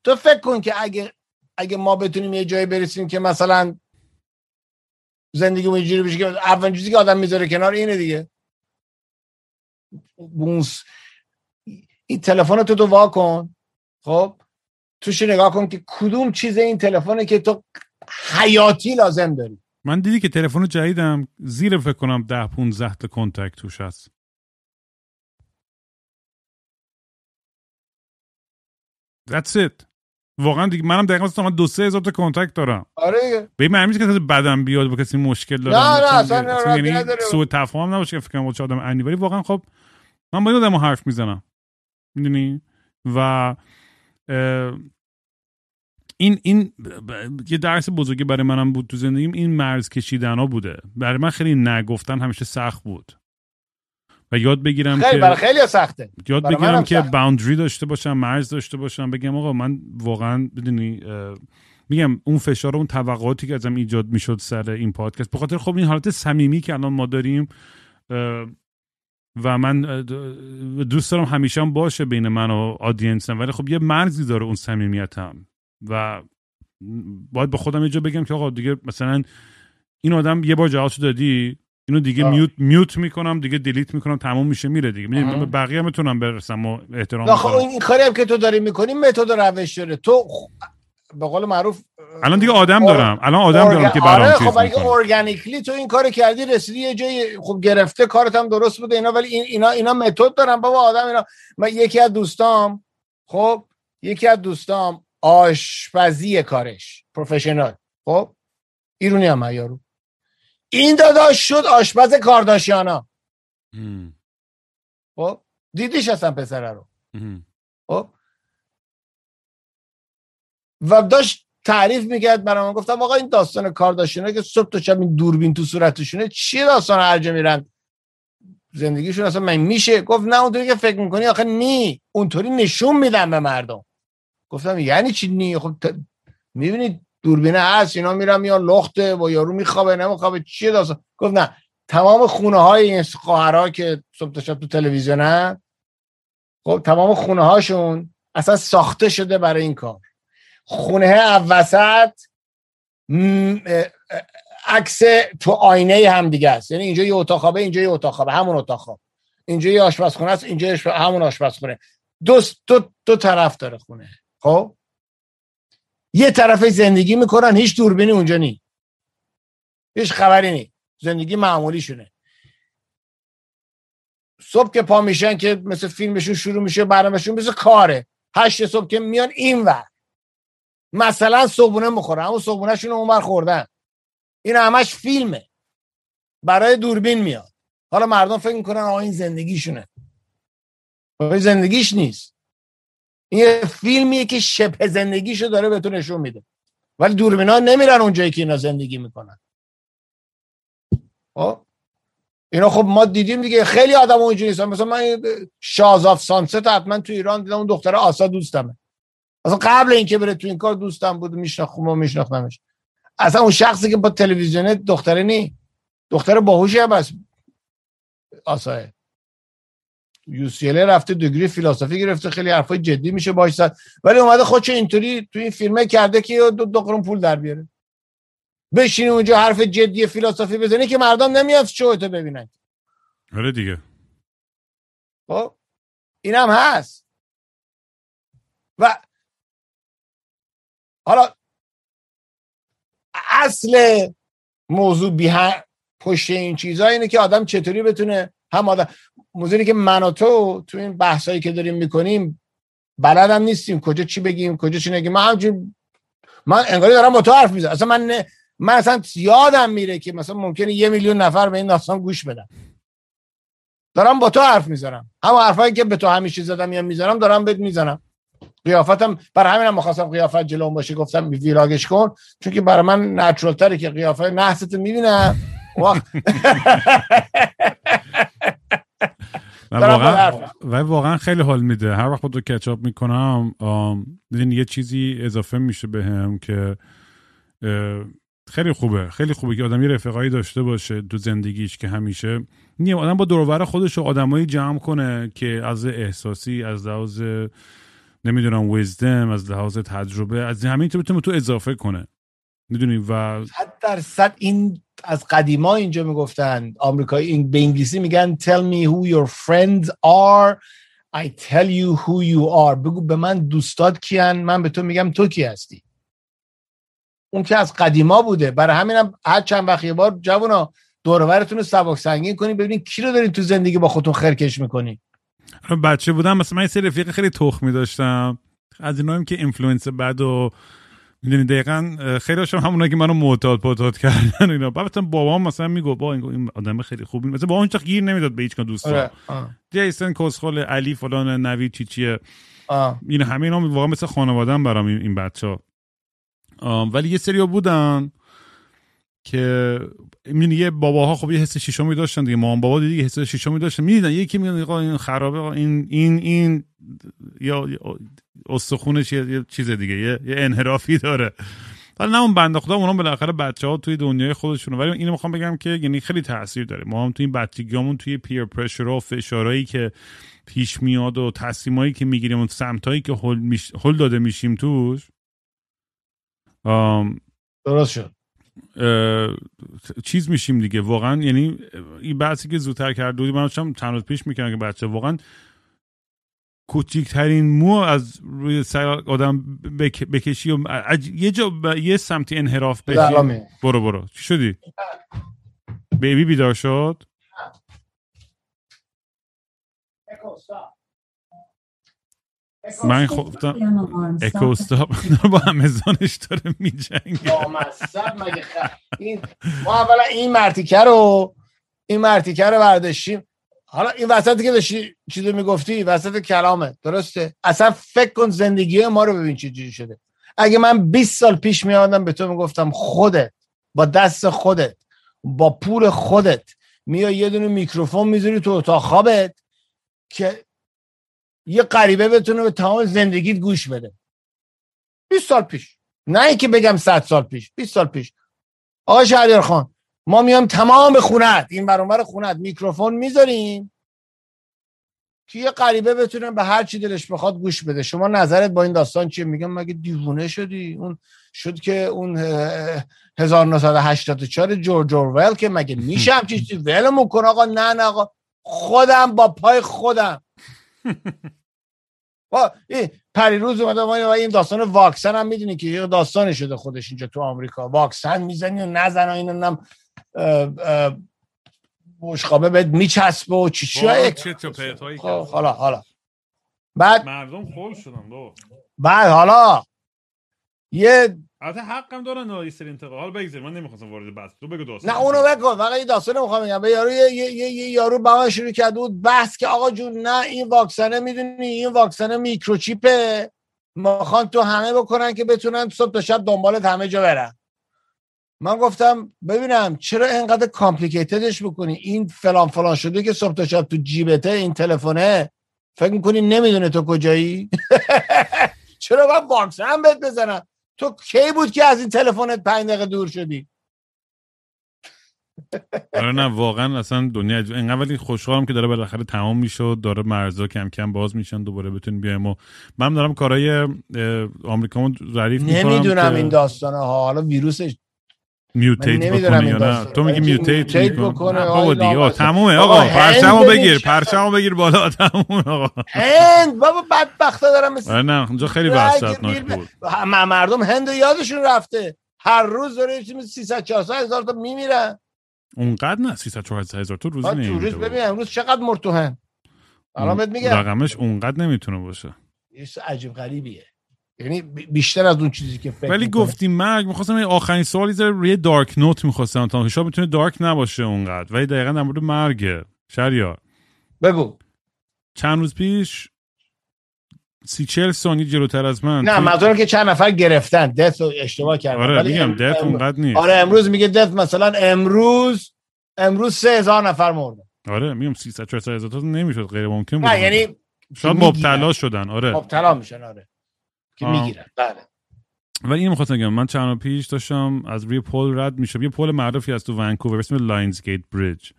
[SPEAKER 3] تو فکر کن که اگه اگه ما بتونیم یه جایی برسیم که مثلا زندگی اینجوری بشه که اولین چیزی که آدم می‌ذاره کنار اینه دیگه. بونس. این تلفن تو تو وا کن. خب؟ توش نگاه کن که کدوم چیز این تلفنه که تو حیاتی لازم داری.
[SPEAKER 2] من دیدی که تلفن جدیدم زیر فکر کنم ده 15 تا کنتکت توش هست. That's it. واقعا دیگه منم دقیقا من دو سه هزار تا کنتکت دارم.
[SPEAKER 3] آره.
[SPEAKER 2] به این که بدم بیاد با کسی مشکل دارم
[SPEAKER 3] نه نه اصلا
[SPEAKER 2] یعنی سوء تفاهم نباشه که فکر کنم آدم انی ولی واقعا خب من با این آدم حرف می‌زنم. می‌دونی؟ و این این یه درس بزرگی برای منم بود تو زندگیم. این مرز کشیدن ها بوده. برای من خیلی نگفتن همیشه سخت بود. و یاد بگیرم
[SPEAKER 3] خیلی
[SPEAKER 2] که
[SPEAKER 3] برای خیلی سخته.
[SPEAKER 2] یاد بگیرم که باوندری داشته باشم مرز داشته باشم بگم آقا من واقعا بدونی میگم اون فشار و اون توقعاتی که ازم ایجاد می‌شد سر این پادکست. به خاطر خب این حالت صمیمی که الان ما داریم و من دوست دارم همیشه هم باشه بین من و آدینسم ولی خب یه مرزی داره اون صمیمیتم. و باید به خودم یه جا بگم که آقا دیگه مثلا این آدم یه بار جوابشو دادی اینو دیگه میوت میوت می‌کنم دیگه دیلیت می‌کنم تموم میشه میره دیگه. می‌دونم بقیه می‌تونم برسم و احترام
[SPEAKER 3] خب این کاری هم که تو داری می‌کنی متد روش داره. تو به قول معروف
[SPEAKER 2] الان دیگه آدم دارم. الان آدم دارم که برام آره
[SPEAKER 3] خب اگه ارگانیکلی تو این کارو کردی رسیدی یه جای خوب گرفته کارت هم درست بوده اینا ولی این اینا اینا متد دارن بابا آدم اینا من یکی از دوستام خب یکی از دوستام آشپزی کارش پروفشنال. خب؟ ایرونی هم یارو. این داداش شد آشپز کارداشیانا. خب؟ دیدیش اصلا پسره رو. خب؟ و داشت تعریف می‌کرد برای من گفتم آقا این داستان کارداشیانا که صبح تا شب این دوربین تو صورتشونه چیه داستان هرجا میرن؟ زندگیشون اصلا من میشه؟ گفت نه اونطوری که فکر می‌کنی آخه نی. اونطوری نشون میدن به مردم. گفتم یعنی چی؟ نی خب ت... می‌بینید دوربینه هست اینا میرن میان لخته با یارو میخوابه نمیخوابه چیه داستان؟ گفت نه تمام خونه های این خواهرها که صبح تا شب تو تلویزیونن خب تمام خونه هاشون اصلا ساخته شده برای این کار. خونه وسط عکس تو آینه هم دیگه است یعنی اینجا یه اتاق خوابه اینجا یه اتاق خوابه همون اتاق خواب. اینجا یه آشپزخونه است اینجا همون آشپزخونه. دو دو دو طرف داره خونه. خب؟ یه طرف زندگی می‌کنن هیچ دوربینی اونجا نی. هیچ خبری نی. زندگی معمولی شونه صبح که پا میشن که مثل فیلمشون شروع میشه برنامهشون مثل کاره. هشت صبح که میان این ور. مثلا صبحونه می‌خورن اون صبحونهشون اون خوردن. این همش فیلمه. برای دوربین میاد. حالا مردم فکر می‌کنن آقا این زندگیشونه. زندگیش نیست. این یه فیلمیه که شبه زندگیشو داره به تو نشون میده. ولی دوربینا نمیرن اونجایی که اینا زندگی می‌کنن. خب؟ اینا خب ما دیدیم دیگه خیلی آدم اونجوری نیستن مثلا من شازاف سانست حتما تو ایران دیدم اون دختر آسا دوستمه. اصلا قبل اینکه بره تو این کار دوستم بود میشناختم و میشناختمش. اصلا اون شخصی که با تلویزیون دختره نی. دختر باهوشی هم بس آسایه یوسیله رفته دیگری فیلسوفی گرفته خیلی حرفای جدی میشه باش زد. ولی اومده خودش اینطوری تو این فیلمه کرده که دو, دو قرون پول در بیاره. بشینی اونجا حرف جدی فیلسوفی بزنی که مردم نمیاد شو تو ببینن.
[SPEAKER 2] آره دیگه.
[SPEAKER 3] خب اینم هست. و حالا اصل موضوع بیه پشت این چیزها اینه که آدم چطوری بتونه هم آدم موضوعی که من و تو تو این بحثایی که داریم می‌کنیم بلدم نیستیم. کجا چی بگیم؟ کجا چی نگیم؟ من همجور من انگاری دارم با تو حرف می‌زنم. اصلا من من اصلا یادم میره که مثلا ممکنه یه میلیون نفر به این داستان گوش بدن. دارم با تو حرف می‌زنم. همه حرفایی که به تو همیشه زدم یا می‌زنم دارم بهت می‌زنم. قیافتم برای همین هم مخواستم قیافت جلوم باشه. گفتم ویلاگش کن. چون که برای من نچرال تره که قیافه نحست می‌بینم. وقت
[SPEAKER 2] واقعا و واقعا خیلی حال میده. هر وقت رو کچاپ می‌کنم یه چیزی اضافه میشه به هم که خیلی خوبه. خیلی خوبه که آدم یه رفقایی داشته باشه تو زندگیش که همیشه نیم آدم با دورور خودش و آدمایی جمع کنه که از احساسی از لحاظ نمی‌دونم ویزدم از لحاظ تجربه از همین تو بتونه تو اضافه کنه. می‌دونی؟ و
[SPEAKER 3] صد درصد این از قدیما اینجا می‌گفتن آمریکایی این به انگلیسی میگن tell me who your friends are. I tell you who you are. بگو به من دوستات کیان من به تو میگم تو کی هستی؟ اون که از قدیما بوده. برای همینم هر چند وقت یه بار جوونا دوروبرتون رو سبک سنگین کنین ببینین کی رو دارین تو زندگی با خودتون خرکش می‌کنین.
[SPEAKER 2] بچه بودم مثلا من یه سری رفیق خیلی تخمی داشتم. از اینا که influence بد و می‌دونی دقیقا خیلی هاشم همونا که منو معتاد پاتاد کردن اینا. بعد بابام مثلا میگو با این آدم خیلی خوبی مثلا بابام هیچ گیر نمی‌داد به هیچ کدوم دوستا جیسن کسخل علی فلان نوید چی چیه. این همه اینا واقعا مثل خانواده‌ام برام این بچه ولی یه سری بودن. که می‌دونی یه باباها خب یه حس شیشمی داشتن دیگه. مامان بابا دیگه حس شیشمی داشتن. می‌دیدن. یکی میگن این خرابه این این این یا استخونش یه چیز دیگه یه, انحرافی داره. ولی نه اون بنده خدا اونا بالاخره بچه ها توی دنیای خودشونه ولی اینو می‌خوام بگم که یعنی خیلی تاثیر داره. ما هم توی این بچگیامون توی پیر پرشر و فشارهایی که پیش میاد و تصمیمایی که می‌گیریم و سمتایی که هل, میش... داده میشیم توش
[SPEAKER 3] درست شد.
[SPEAKER 2] چیز میشیم دیگه. واقعا یعنی این بحثی که زودتر کرد بودی من چند روز پیش می‌کنم که بچه واقعا کوچیکترین مو از روی سر آدم بکشی و یه جا یه سمتی انحراف بشی. برو برو. چی شدی؟ بیبی بیدار شد؟ من خفتم اکوستاپ با امازونش داره میجنگه.
[SPEAKER 3] ما اولا این مرتیکه رو این مرتیکه رو برداشتیم. حالا این وسطی که داشتی چیزو می‌گفتی وسط کلامه. درسته؟ اصلا فکر کن زندگی ما رو ببین چی جوری شده. اگه من 20 سال پیش میادم به تو می‌گفتم خودت با دست خودت با پول خودت میای یه دونه میکروفون می‌ذاری تو اتاق خوابت که یه غریبه بتونه به تمام زندگیت گوش بده. 20 سال پیش. نه اینکه بگم 100 سال پیش. 20 سال پیش. آقا شهریار خان ما میام تمام خونت این برانور خونت میکروفون می‌ذاریم. که یه غریبه بتونه به هر چی دلش بخواد گوش بده. شما نظرت با این داستان چیه؟ میگم مگه دیوونه شدی؟ اون شد که اون 1984 جورج اورول که مگه همچین چیزی؟ ولمون کن آقا. نه نه آقا. خودم با پای خودم. پریروز اومده ما این داستان واکسن هم می‌دونی که یه داستانی شده خودش اینجا تو آمریکا. واکسن می‌زنی و نزن و اینو نم بوشخابه بهت میچسبه و چی چی خب، حالا حالا. بعد
[SPEAKER 2] مردم خول شدن
[SPEAKER 3] بعد حالا یه
[SPEAKER 2] البته حقم دارن یه سری انتقاد حالا بگذار من نمی‌خواستم وارد بحث تو بگو
[SPEAKER 3] داستان. نه اونو بگو. فقط یه داستان می‌خوام بگم. به یارو یه, یه, یه, یارو با شروع کرده بود بحث که آقا جون نه این واکسنه می‌دونی این واکسنه microchip ه. می‌خوان تو همه بکنن که بتونن صبح تا شب دنبالت همه جا برن. من گفتم ببینم چرا اینقدر complicated ش بکنی؟ این فلان فلان شده که صبح تا شب تو جیبته این تلفنه. فکر می‌کنی نمی‌دونه تو کجایی؟ چرا باید واکسن بهت بزنم تو کی بود که از این تلفنت پنج دقیقه دور شدی؟
[SPEAKER 2] آره نه واقعا اصلا دنیا اینقدر ولی خوشحالم که داره بالاخره تمام میشه و داره مرزا کم کم باز میشن دوباره بتونیم بیایم و من دارم کارهای آمریکا ظریف
[SPEAKER 3] می‌کنم نمی‌دونم این داستانه ها حالا ویروسش
[SPEAKER 2] میوتیت بکنه یا نه؟ تو میگی میوتیت
[SPEAKER 3] می‌کنه
[SPEAKER 2] بابا دیگه تمومه آقا پرچمو بگیر پرچمو بگیر. بالا تمومه آقا.
[SPEAKER 3] هند بابا بدبختا دارم
[SPEAKER 2] مثل نه اونجا خیلی وحشتناک بود.
[SPEAKER 3] مردم هند یادشون رفته. هر روز داره 300 400 هزار تا میمیرن
[SPEAKER 2] اونقدر نه 300 400 هزار تو روزی
[SPEAKER 3] نمیره روز ببین امروز چقدر مرد تو هند؟ الان بهت میگم.
[SPEAKER 2] رقمش اونقدر نمی‌تونه باشه.
[SPEAKER 3] یه عجیب غریبیه. یعنی بیشتر از اون چیزی که فکر
[SPEAKER 2] ولی گفتیم مرگ می‌خواستم آخرین سوالی زره روی دارک نوت می‌خواستم تا شاید می‌تونه دارک نباشه اونقدر ولی دقیقا در مورد مرگه. شریار.
[SPEAKER 3] بگو.
[SPEAKER 2] چند روز پیش سی چل ثانیه جلوتر از من.
[SPEAKER 3] نه منظورم که چند نفر گرفتن. death رو اشتباه کردن
[SPEAKER 2] آره میگم death اونقدر نیست.
[SPEAKER 3] آره امروز میگه death مثلا امروز امروز سه هزار نفر مردن.
[SPEAKER 2] آره میگم 300 400 هزار تا نمی‌شد غیر ممکن بود.
[SPEAKER 3] نه یعنی
[SPEAKER 2] شاید مبتلا شدن آره.
[SPEAKER 3] مبتلا میشن آره. که می‌گیرن. بله.
[SPEAKER 2] ولی این می‌خواستم بگم من چند پیش داشتم از روی پل رد میشم یه پل معروفی از تو ونکوور اسم Lions Gate Bridge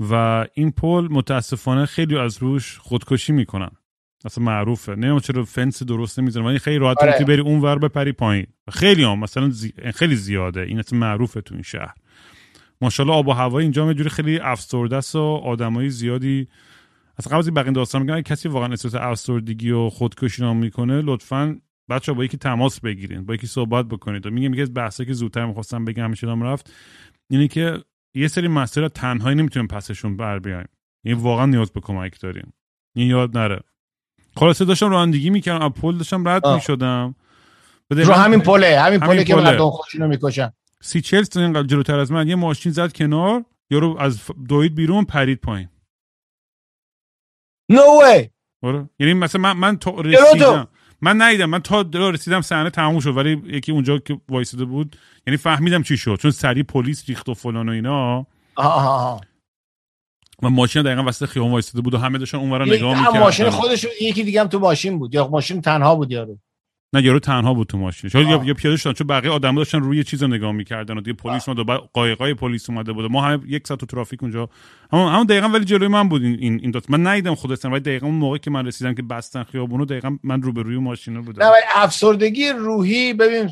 [SPEAKER 2] و این پل متاسفانه خیلی از روش خودکشی می‌کنن. اصلا معروفه. نمی‌دونم چرا فنس درست نمی‌زنن ولی خیلی راحت آره. بری اون ور بپری پایین. خیلی هم مثلا زی... خیلی زیاده. این اصلا معروفه تو این شهر. ماشاءالله آب و هوا اینجا یه جوری خیلی افسرده است و آدمای زیادی از قبل از این بقیه داستان میگن کسی واقعا احساس افسردگی و خودکشی نام می‌کنه لطفا بچه با یکی تماس بگیرین با یکی صحبت بکنید. و میگم میگه بحثی که زودتر می‌خواستم بگم همیشه رفت اینه که یه سری مسائل تنهایی نمی‌تونیم پسشون بر بیایم این واقعا نیاز به کمک داریم. این یاد نره. خلاصه داشتم رانندگی می‌کردم از پل داشتم رد می‌شدم.
[SPEAKER 3] رو همین پله همین پله که مردم خودشونو می‌کشن.
[SPEAKER 2] سی چل جلوتر از من یه ماشین زد کنار یارو از دوید بیرون پرید پایین.
[SPEAKER 3] نو وی
[SPEAKER 2] آره یعنی مثلا من من تا رسیدم. من ندیدم. من تا رسیدم صحنه تموم شد. ولی یکی اونجا که وایساده بود یعنی فهمیدم چی شد. چون سری پلیس ریخت و فلان و اینا.
[SPEAKER 3] آها
[SPEAKER 2] و ماشین دقیقا وسط خیابون وایساده بود و همه داشتن اونورا نگاه می‌کردن
[SPEAKER 3] ماشین خودش یکی دیگه هم تو ماشین بود. یا ماشین تنها بود یارو.
[SPEAKER 2] نه یارو تنها بود تو ماشین. شاید یا, یا پیاده شدن چون بقیه آدم داشتن روی چیز رو نگاه می‌کردن و دیگه پلیس اومد و قایقای پلیس اومده بود ما هم یک ساعت تو ترافیک اونجا. همون همون دقیقا ولی جلوی من بود این این, داست من ندیدم خود ولی دقیقا اون موقع که من رسیدم که بستن خیابونو دقیقا من رو به روی ماشین بودم.
[SPEAKER 3] نه ولی افسردگی روحی ببین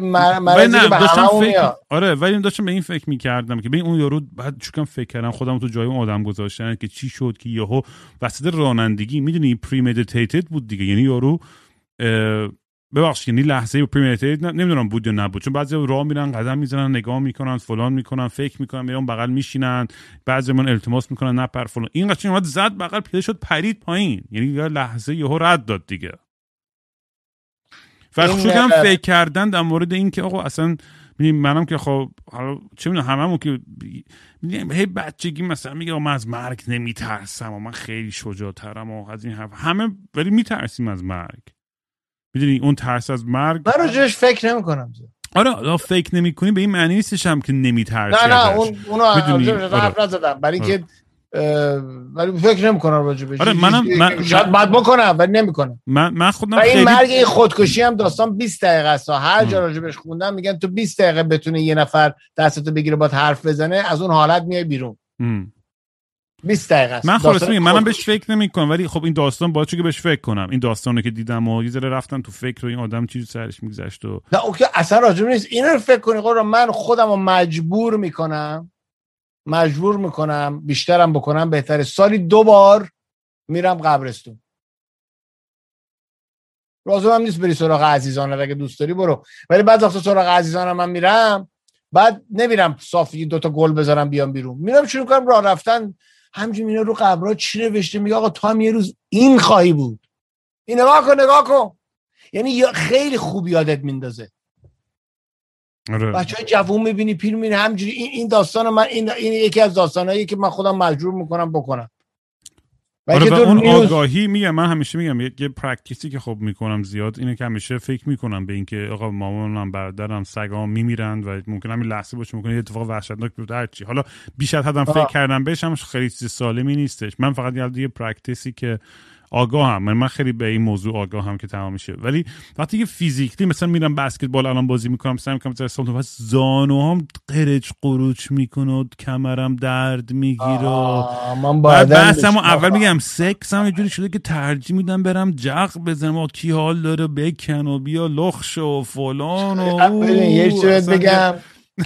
[SPEAKER 3] مرضی به
[SPEAKER 2] فکر... آره ولی داشتم به این فکر می‌کردم که ببین اون یارو بعد چون فکر کردم خودم تو جای اون آدم گذاشتن که چی شد که یهو. وسط رانندگی می‌دونی پری بود دیگه. یعنی یارو ببخشید یعنی لحظه پریمیتیت نمی‌دونم بود یا نبود. چون بعضی راه میرن قدم می‌زنن نگاه می‌کنن فلان می‌کنن فکر می‌کنن میرن بغل میشینن بعضی من التماس می‌کنن نپر فلان. این قشنگ اومد زد بغل پیاده شد پرید پایین. یعنی یه لحظه یهو رد داد دیگه. و هم فکر کردن در مورد این که آقا اصلا منم که خب حالا چه می‌دونم هممون که هی بچگی مثلا میگه من از مرگ نمیترسم و من خیلی شجاعترم و از این حرف. همه ولی میترسیم از مرگ. می‌دونی اون ترس از مرگ
[SPEAKER 3] من راجعش فکر نمی کنم
[SPEAKER 2] آره فکر نمی کنی به این معنی نیستش هم که نمیترسی
[SPEAKER 3] نه نه اون اونو حرف آره. نزدم. برای اینکه آره. ولی فکر نمی کنم راجع بهش.
[SPEAKER 2] آره منم من
[SPEAKER 3] شاید بعد بکنم ولی نمی کنم
[SPEAKER 2] من من خودم
[SPEAKER 3] این مرگ این خودکشی هم داستان 20 دقیقه است. هر جا راجع بهش خوندم میگن تو 20 دقیقه بتونه یه نفر دستتو بگیره با حرف بزنه از اون حالت میای بیرون. 20 دقیقه است.
[SPEAKER 2] من خلاص میگم منم بهش فکر نمی کنم ولی خب این داستان باید که بهش فکر کنم. این داستانه که دیدم و یه ذره رفتم تو فکر و این آدم چیزی سرش میگذشت و
[SPEAKER 3] نه اوکی اصلا راجب نیست. این رو فکر کنی قرار من خودم رو مجبور می‌کنم مجبور می‌کنم بیشترم بکنم بهتره. سالی دو بار میرم قبرستون. لازم هم نیست بری سراغ عزیزان اگه دوست داری برو. ولی بعد وقتا سراغ عزیزانم من میرم بعد نمیرم صافی دوتا گل بذارم بیام بیرون. میرم شروع کنم راه رفتن همچنین اینا رو قبرها چی نوشته؟ میگه آقا تو هم یه روز این خواهی بود. این نگاه کن نگاه کن. یعنی خیلی خوب یادت میندازه. آره. بچه های جوون می‌بینی پیر می‌بینی همجوری این, این داستان من این, این یکی از داستانهایی که من خودم مجبور می‌کنم بکنم.
[SPEAKER 2] آره اون آگاهی میگم من همیشه میگم یه, practice ی که خب می‌کنم زیاد اینه که همیشه فکر می‌کنم به اینکه آقا مامانم برادرم سگام میمیرند و ممکن همین لحظه باشه ممکن یه اتفاق وحشتناک بیفته هر چی. حالا بیش از حدم فکر کردم بهش هم خیلی چیز سالمی نیستش. من فقط یه practice ی که آگاه هم. من خیلی به این موضوع آگاه هم که تمام میشه. ولی وقتی که physically مثلا میرم بسکتبال الان بازی می‌کنم مثلا می‌کنم مثلا سمت پس زانو هم قرچ قروچ می‌کنه و کمرم درد می‌گیره
[SPEAKER 3] من
[SPEAKER 2] بعد اول میگم سکس هم یه جوری شده که ترجیح میدم برم جق بزنم و کی حال داره بکن و بیا لخش و فلان و
[SPEAKER 3] یه بگم.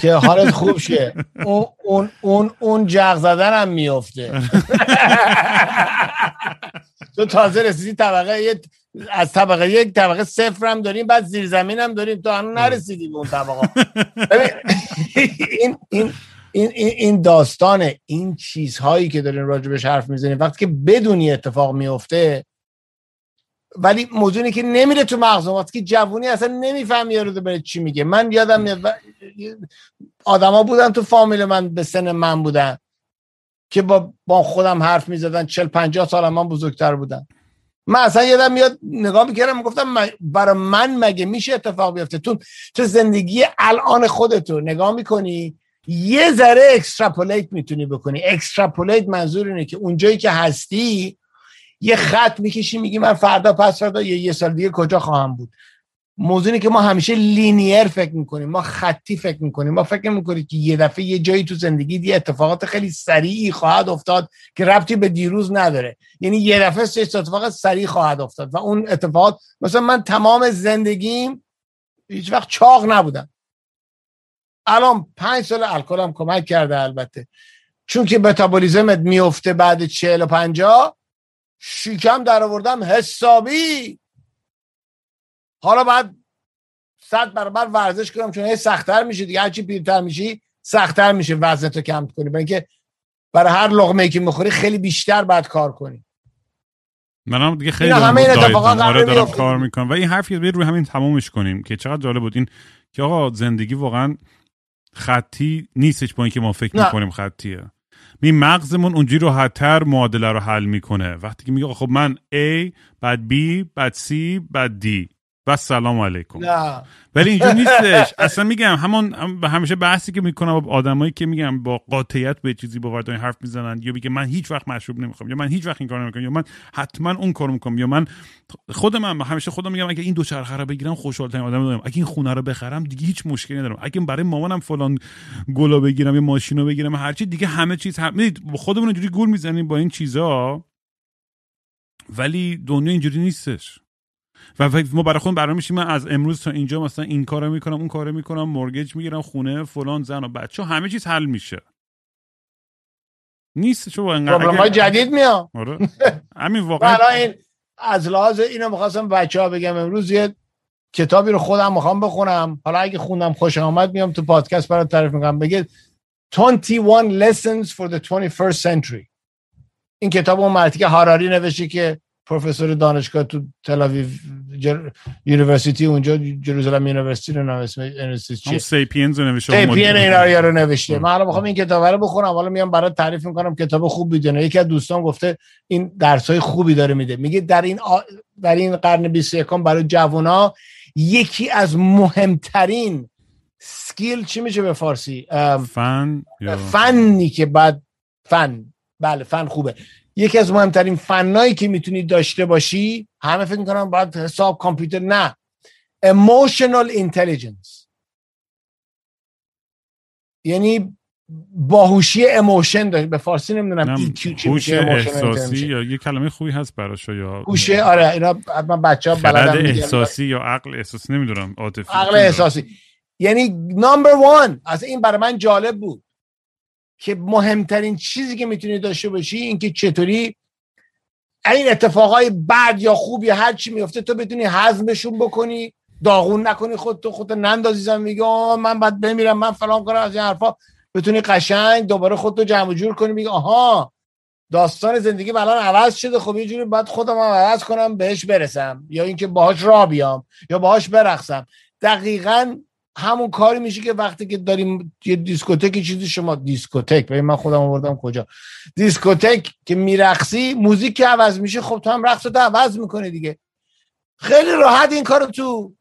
[SPEAKER 3] که حالت خوب شه. اون اون اون اون جغ زدن هم میفته تو تازه رسیدی طبقه یه از طبقه یک طبقه صفر هم داریم بعد زیر زمین هم داریم. تو هنوز نرسیدی به اون طبقه. این این این این این داستان این چیزهایی که دارین راجبش حرف می‌زنیم وقتی که بدونی اتفاق میفته ولی موضوع اینه که نمیره تو مغز وقتی که جوونی اصلا نمیفهمه یارو داره چی میگه. من یادم میاد آدما بودن تو فامیل من به سن من بودن که با با خودم حرف می‌زدن. 40 50 سال من بزرگتر بودن من اصلا یادم میاد نگاه می‌کردم می‌گفتم من- برای من مگه میشه اتفاق بیفته؟ تو تو زندگی الان خودتو نگاه می‌کنی یه ذره extrapolate می‌تونی بکنی. extrapolate منظور اینه که اونجایی که هستی یه خط می‌کشی میگی من فردا پس فردا یا یه سال دیگه کجا خواهم بود؟ موضوع اینه که ما همیشه لینیر فکر می‌کنیم ما خطی فکر می‌کنیم. ما فکر می‌کنیم که یه دفعه یه جایی تو زندگی یه اتفاقات خیلی سریعی خواهد افتاد که ربطی به دیروز نداره. یعنی یه دفعه سه اتفاق سریع خواهد افتاد و اون اتفاقات مثلا من تمام زندگیم هیچ وقت چاق نبودم. الان پنج سال الکلم کمک کرده البته. چون که متابولیزمت میفته بعد چهل و پنجاه شیکم در آوردم حسابی حالا بعد صد برابر ورزش کنم چون هی سختتر میشه دیگه هرچی پیرتر میشی سختتر میشه وزنت رو کم کنی برای اینکه برای هر لقمه که می‌خوری خیلی بیشتر باید کار کنی
[SPEAKER 2] منم دیگه خیلی دارم
[SPEAKER 3] همه این.
[SPEAKER 2] آره دارم. کار می‌کنم و این حرفی رو روی همین تمامش کنیم که چقدر جالب بود این که آقا زندگی واقعا خطی نیستش با اینکه ما فکر. می‌کنیم خطیه می مغزمون اونجوری راحتتر معادله رو حل می‌کنه. وقتی که میگه خب من A بعد B بعد C بعد D. و سلام علیکم.
[SPEAKER 3] نه.
[SPEAKER 2] ولی اینجور نیستش. اصلا میگم همون هم- همیشه بحثی که می‌کنم با آدمایی که میگم با قاطعیت به چیزی باور دارن حرف می‌زنن یا میگه من هیچ وقت مشروب نمی‌خوام یا من هیچ وقت این کارو نمی‌کنم یا من حتما اون کارو می‌کنم یا من خود من همیشه خودم میگم اگه این دو چرخه رو بگیرم خوشحالترین آدم دارم. اگه این خونه رو بخرم دیگه هیچ مشکلی ندارم. اگه برای مامانم فلان گلا بگیرم یا ماشینو بگیرم هرچی دیگه همه چیز هم... خودمون اینجوری گول می‌زنیم با این چیزا ولی دنیا اینجوری نیستش. و ما برای خودم برنامه میشیم. من از امروز تا اینجا مثلا این کارو می‌کنم اون کارو می‌کنم مورگج می‌گیرم خونه فلان زن و بچه همه چیز حل میشه. نیست چون انقدر
[SPEAKER 3] های
[SPEAKER 2] اگر-
[SPEAKER 3] جدید میاد.
[SPEAKER 2] آره. همین واقعا
[SPEAKER 3] برای این از لحاظ اینو می‌خواستم بچه ها بگم. امروز یه کتابی رو خودم می‌خوام بخونم. حالا اگه خوندم خوش آمد میام تو پادکست برات تعریف می‌کنم. بگه 21 lessons for the 21st century. این کتاب اون مرتی که هاراری نوشته که پروفسور دانشگاه تو تل جر... university اونجا Jerusalem University رو نوشته چیه؟
[SPEAKER 2] Sapiens رو نوشته. مدل.
[SPEAKER 3] اینا رو نوشته. من حالا می‌خوام این کتاب رو بخونم. حالا میام برات تعریف می‌کنم. کتاب خوب می‌دونه یکی از دوستان گفته این درس های خوبی داره میده. میگه در این آ... در این قرن 21 برای جوونا یکی از مهمترین سکیل چی میشه به فارسی؟
[SPEAKER 2] فن
[SPEAKER 3] فنی که بعد فن. بله فن خوبه. یکی از مهمترین فنایی که می‌تونی داشته باشی همه فکر می‌کنم باید حساب کامپیوتر نه. Emotional intelligence. یعنی باهوشی اموشن داری. به فارسی نمی‌دونم
[SPEAKER 2] هوش احساسی. یا یه کلمه خوبی هست براش یا
[SPEAKER 3] هوش آره اینا حتما بچه ها
[SPEAKER 2] خرد
[SPEAKER 3] بلدن.
[SPEAKER 2] احساسی یا عقل احساسی نمی‌دونم عاطفی
[SPEAKER 3] عقل احساسی. یعنی نمبر وان از این برای من جالب بود. که مهمترین چیزی که می‌تونی داشته باشی اینکه چطوری این اتفاقای بد یا خوب یا هر چی میفته تو بتونی هضمشون بکنی داغون نکنی خود تو خودت نندازی زمین میگه من بعد بمیرم من فلان کنم از این حرفا. بتونی قشنگ دوباره خودتو جمع جور کنی میگه آها داستان زندگی الان عوض شده خب یه جوری باید خودم هم عوض کنم بهش برسم یا اینکه باهاش راه بیام یا باهاش برقصم. دقیقا همون کاری میشه که وقتی که داریم یه دیسکوتک چیزی شما دیسکوتک ببین من خودم آوردم کجا؟ دیسکوتک که میرقصی موزیک که عوض میشه خب تو هم رقصتو عوض می‌کنه دیگه. خیلی راحت این کارو تو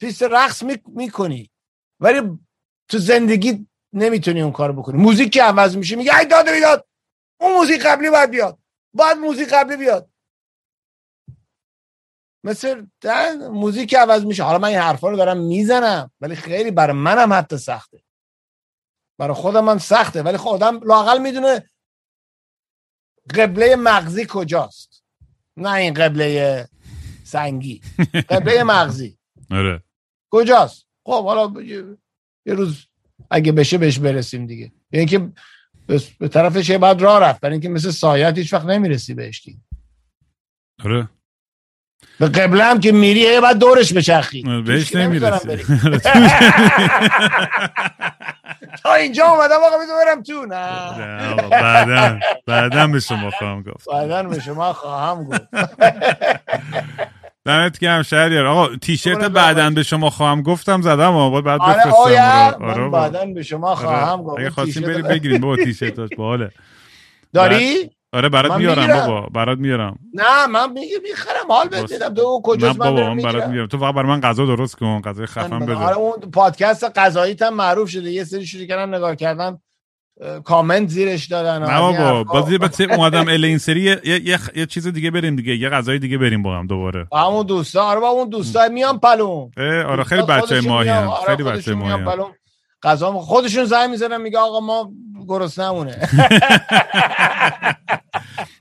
[SPEAKER 3] پیست رقص می‌کنی. ولی تو زندگی نمی‌تونی اون کارو بکنی. موزیک که عوض میشه میگه ای داد و بیداد اون موزیک قبلی باید بیاد. باید موزیک قبلی بیاد. مثل موزیک عوض میشه. حالا من این حرفا رو دارم می‌زنم ولی خیلی برای منم حتی سخته. برای خودم هم سخته. ولی خب آدم لاقل می‌دونه قبله مغزی کجاست. نه این قبله سنگی. قبله مغزی.
[SPEAKER 4] آره.
[SPEAKER 3] کجاست؟ خب حالا یه روز اگه بشه بهش برسیم دیگه. یعنی که به طرفش یه بعد راه رفت. برای اینکه مثل سایت هیچ وقت نمی‌رسی بهش دیگه.
[SPEAKER 4] آره.
[SPEAKER 3] به قبله هم که میری یه بعد دورش بچرخی.
[SPEAKER 4] بهش نمی‌رسی.
[SPEAKER 3] تا اینجا اومدم آقا می‌دونم برم تو. نه.
[SPEAKER 4] بعدا بعدا به شما خواهم گفت.
[SPEAKER 3] بعدا به شما خواهم گفت.
[SPEAKER 4] دمت گرم شهریار. آقا تیشرت بعدا به شما خواهم گفتم زدم آقا بعد
[SPEAKER 3] آره
[SPEAKER 4] بفرستم. آره
[SPEAKER 3] من بعدا به شما خواهم گفت.
[SPEAKER 4] اگه خواستیم بریم بگیریم بابا تیشرتاش باحاله.
[SPEAKER 3] داری؟
[SPEAKER 4] آره برات میارم
[SPEAKER 3] می‌گیرم.
[SPEAKER 4] بابا برات میارم.
[SPEAKER 3] نه من میگم می‌خرم حال بهت. میدم تو
[SPEAKER 4] نه
[SPEAKER 3] کجاست من
[SPEAKER 4] بابا من برات میارم. تو فقط برای من غذا درست کن غذای خفن
[SPEAKER 3] آره
[SPEAKER 4] بده.
[SPEAKER 3] اون پادکست غذاییت هم معروف شده. یه سری شروع کردن نگاه کردن کامنت زیرش دادن
[SPEAKER 4] نه بابا. بازی بس اومدم ال این سری یه, یه, یه, چیز دیگه بریم دیگه یه غذای دیگه بریم با هم دوباره.
[SPEAKER 3] با همون دوستا آره با اون دوستا میان پلون.
[SPEAKER 4] اه، آره خیلی بچه ماهی
[SPEAKER 3] آره
[SPEAKER 4] خیلی بچه ماهی.
[SPEAKER 3] غذا خودشون زنگ می‌زنن میگه آقا ما گرسنمونه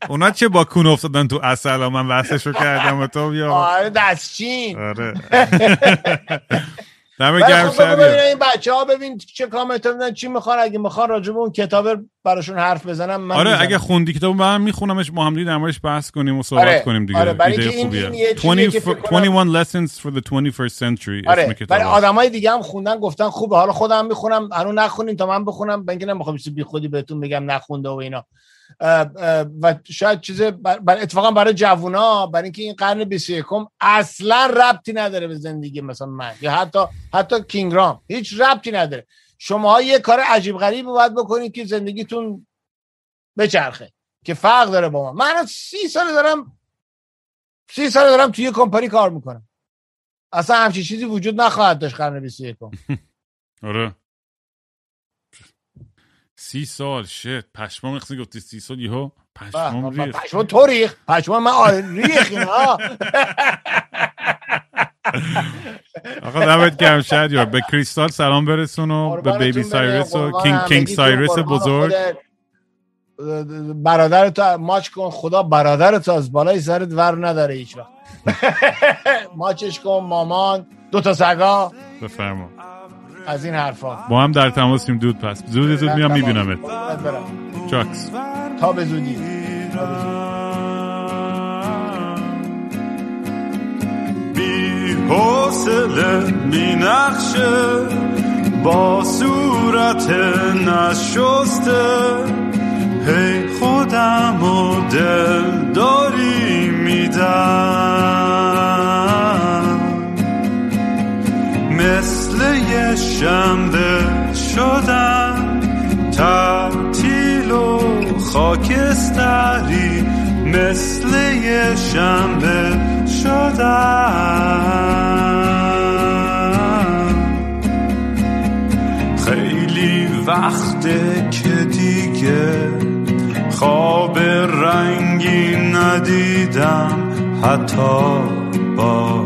[SPEAKER 4] اونا چه با کون افتادن تو اصل؟ من وصلشو کردم و تو بیا.
[SPEAKER 3] آره دستچین.
[SPEAKER 4] آره.
[SPEAKER 3] ولی
[SPEAKER 4] گرم
[SPEAKER 3] خب این بچه ها ببین چه کامنت میدن چی می‌خوان. اگه می‌خوان راجع به اون کتاب براشون حرف بزنم من
[SPEAKER 4] آره
[SPEAKER 3] می‌زنم.
[SPEAKER 4] اگه خوندی کتاب من میخونمش با هم دیگه در موردش بحث کنیم و صحبت
[SPEAKER 3] آره،
[SPEAKER 4] کنیم دیگه.
[SPEAKER 3] آره، برای
[SPEAKER 4] ایده خوبیه
[SPEAKER 3] این یه چیزیه
[SPEAKER 4] 20
[SPEAKER 3] که فکر کنم-
[SPEAKER 4] 21 lessons for the 21st century اسم
[SPEAKER 3] آره
[SPEAKER 4] کتاب
[SPEAKER 3] برای
[SPEAKER 4] هست.
[SPEAKER 3] آدمای دیگه هم خوندن گفتن خوبه. حالا خودم می‌خونم هنوز نخونین تا من بخونم نمی‌خوام چیز بی خودی بهتون بگم نخونده و اینا. و شاید چیز بر, اتفاقا برای جوونا برای اینکه این قرن 21 اصلا ربطی نداره به زندگی مثلا من یا حتی حتی کینگرام هیچ ربطی نداره. شما یه کار عجیب غریب باید بکنید که زندگیتون بچرخه که فرق داره با من من سی سال دارم سی سال دارم توی کمپانی کار می‌کنم. اصلا همچین چیزی وجود نخواهد داشت قرن 21
[SPEAKER 4] آره. سی سال شت. پشمام قصه گفتی سی سال یهو پشمام ریخت.
[SPEAKER 3] پشمان تو ریخ پشمان من ریخ اینا.
[SPEAKER 4] آقا دمت گرم شهریار. به کریستال سلام برسون و به بیبی سایرس و کینگ, کینگ سایرس بزرگ.
[SPEAKER 3] برادر تو ماچ کن. خدا برادر تو از بالای سرت ور نداره هیچ وقت ماچش کن مامان. دو تا سگا.
[SPEAKER 4] بفرما.
[SPEAKER 3] از این حرفا.
[SPEAKER 4] با هم در تماسیم دود پس. زود زود میام میبینمت.
[SPEAKER 3] برم.
[SPEAKER 4] چاکس.
[SPEAKER 3] تا به زودی.
[SPEAKER 2] بی حوصله بی نقشه با صورت نشسته. هی خودم و دل داری میدم. مثل یه شنبه شدم تعطیل و خاکستری مثل یه شنبه شدم خیلی وقته که دیگه خواب رنگی ندیدم. حتی با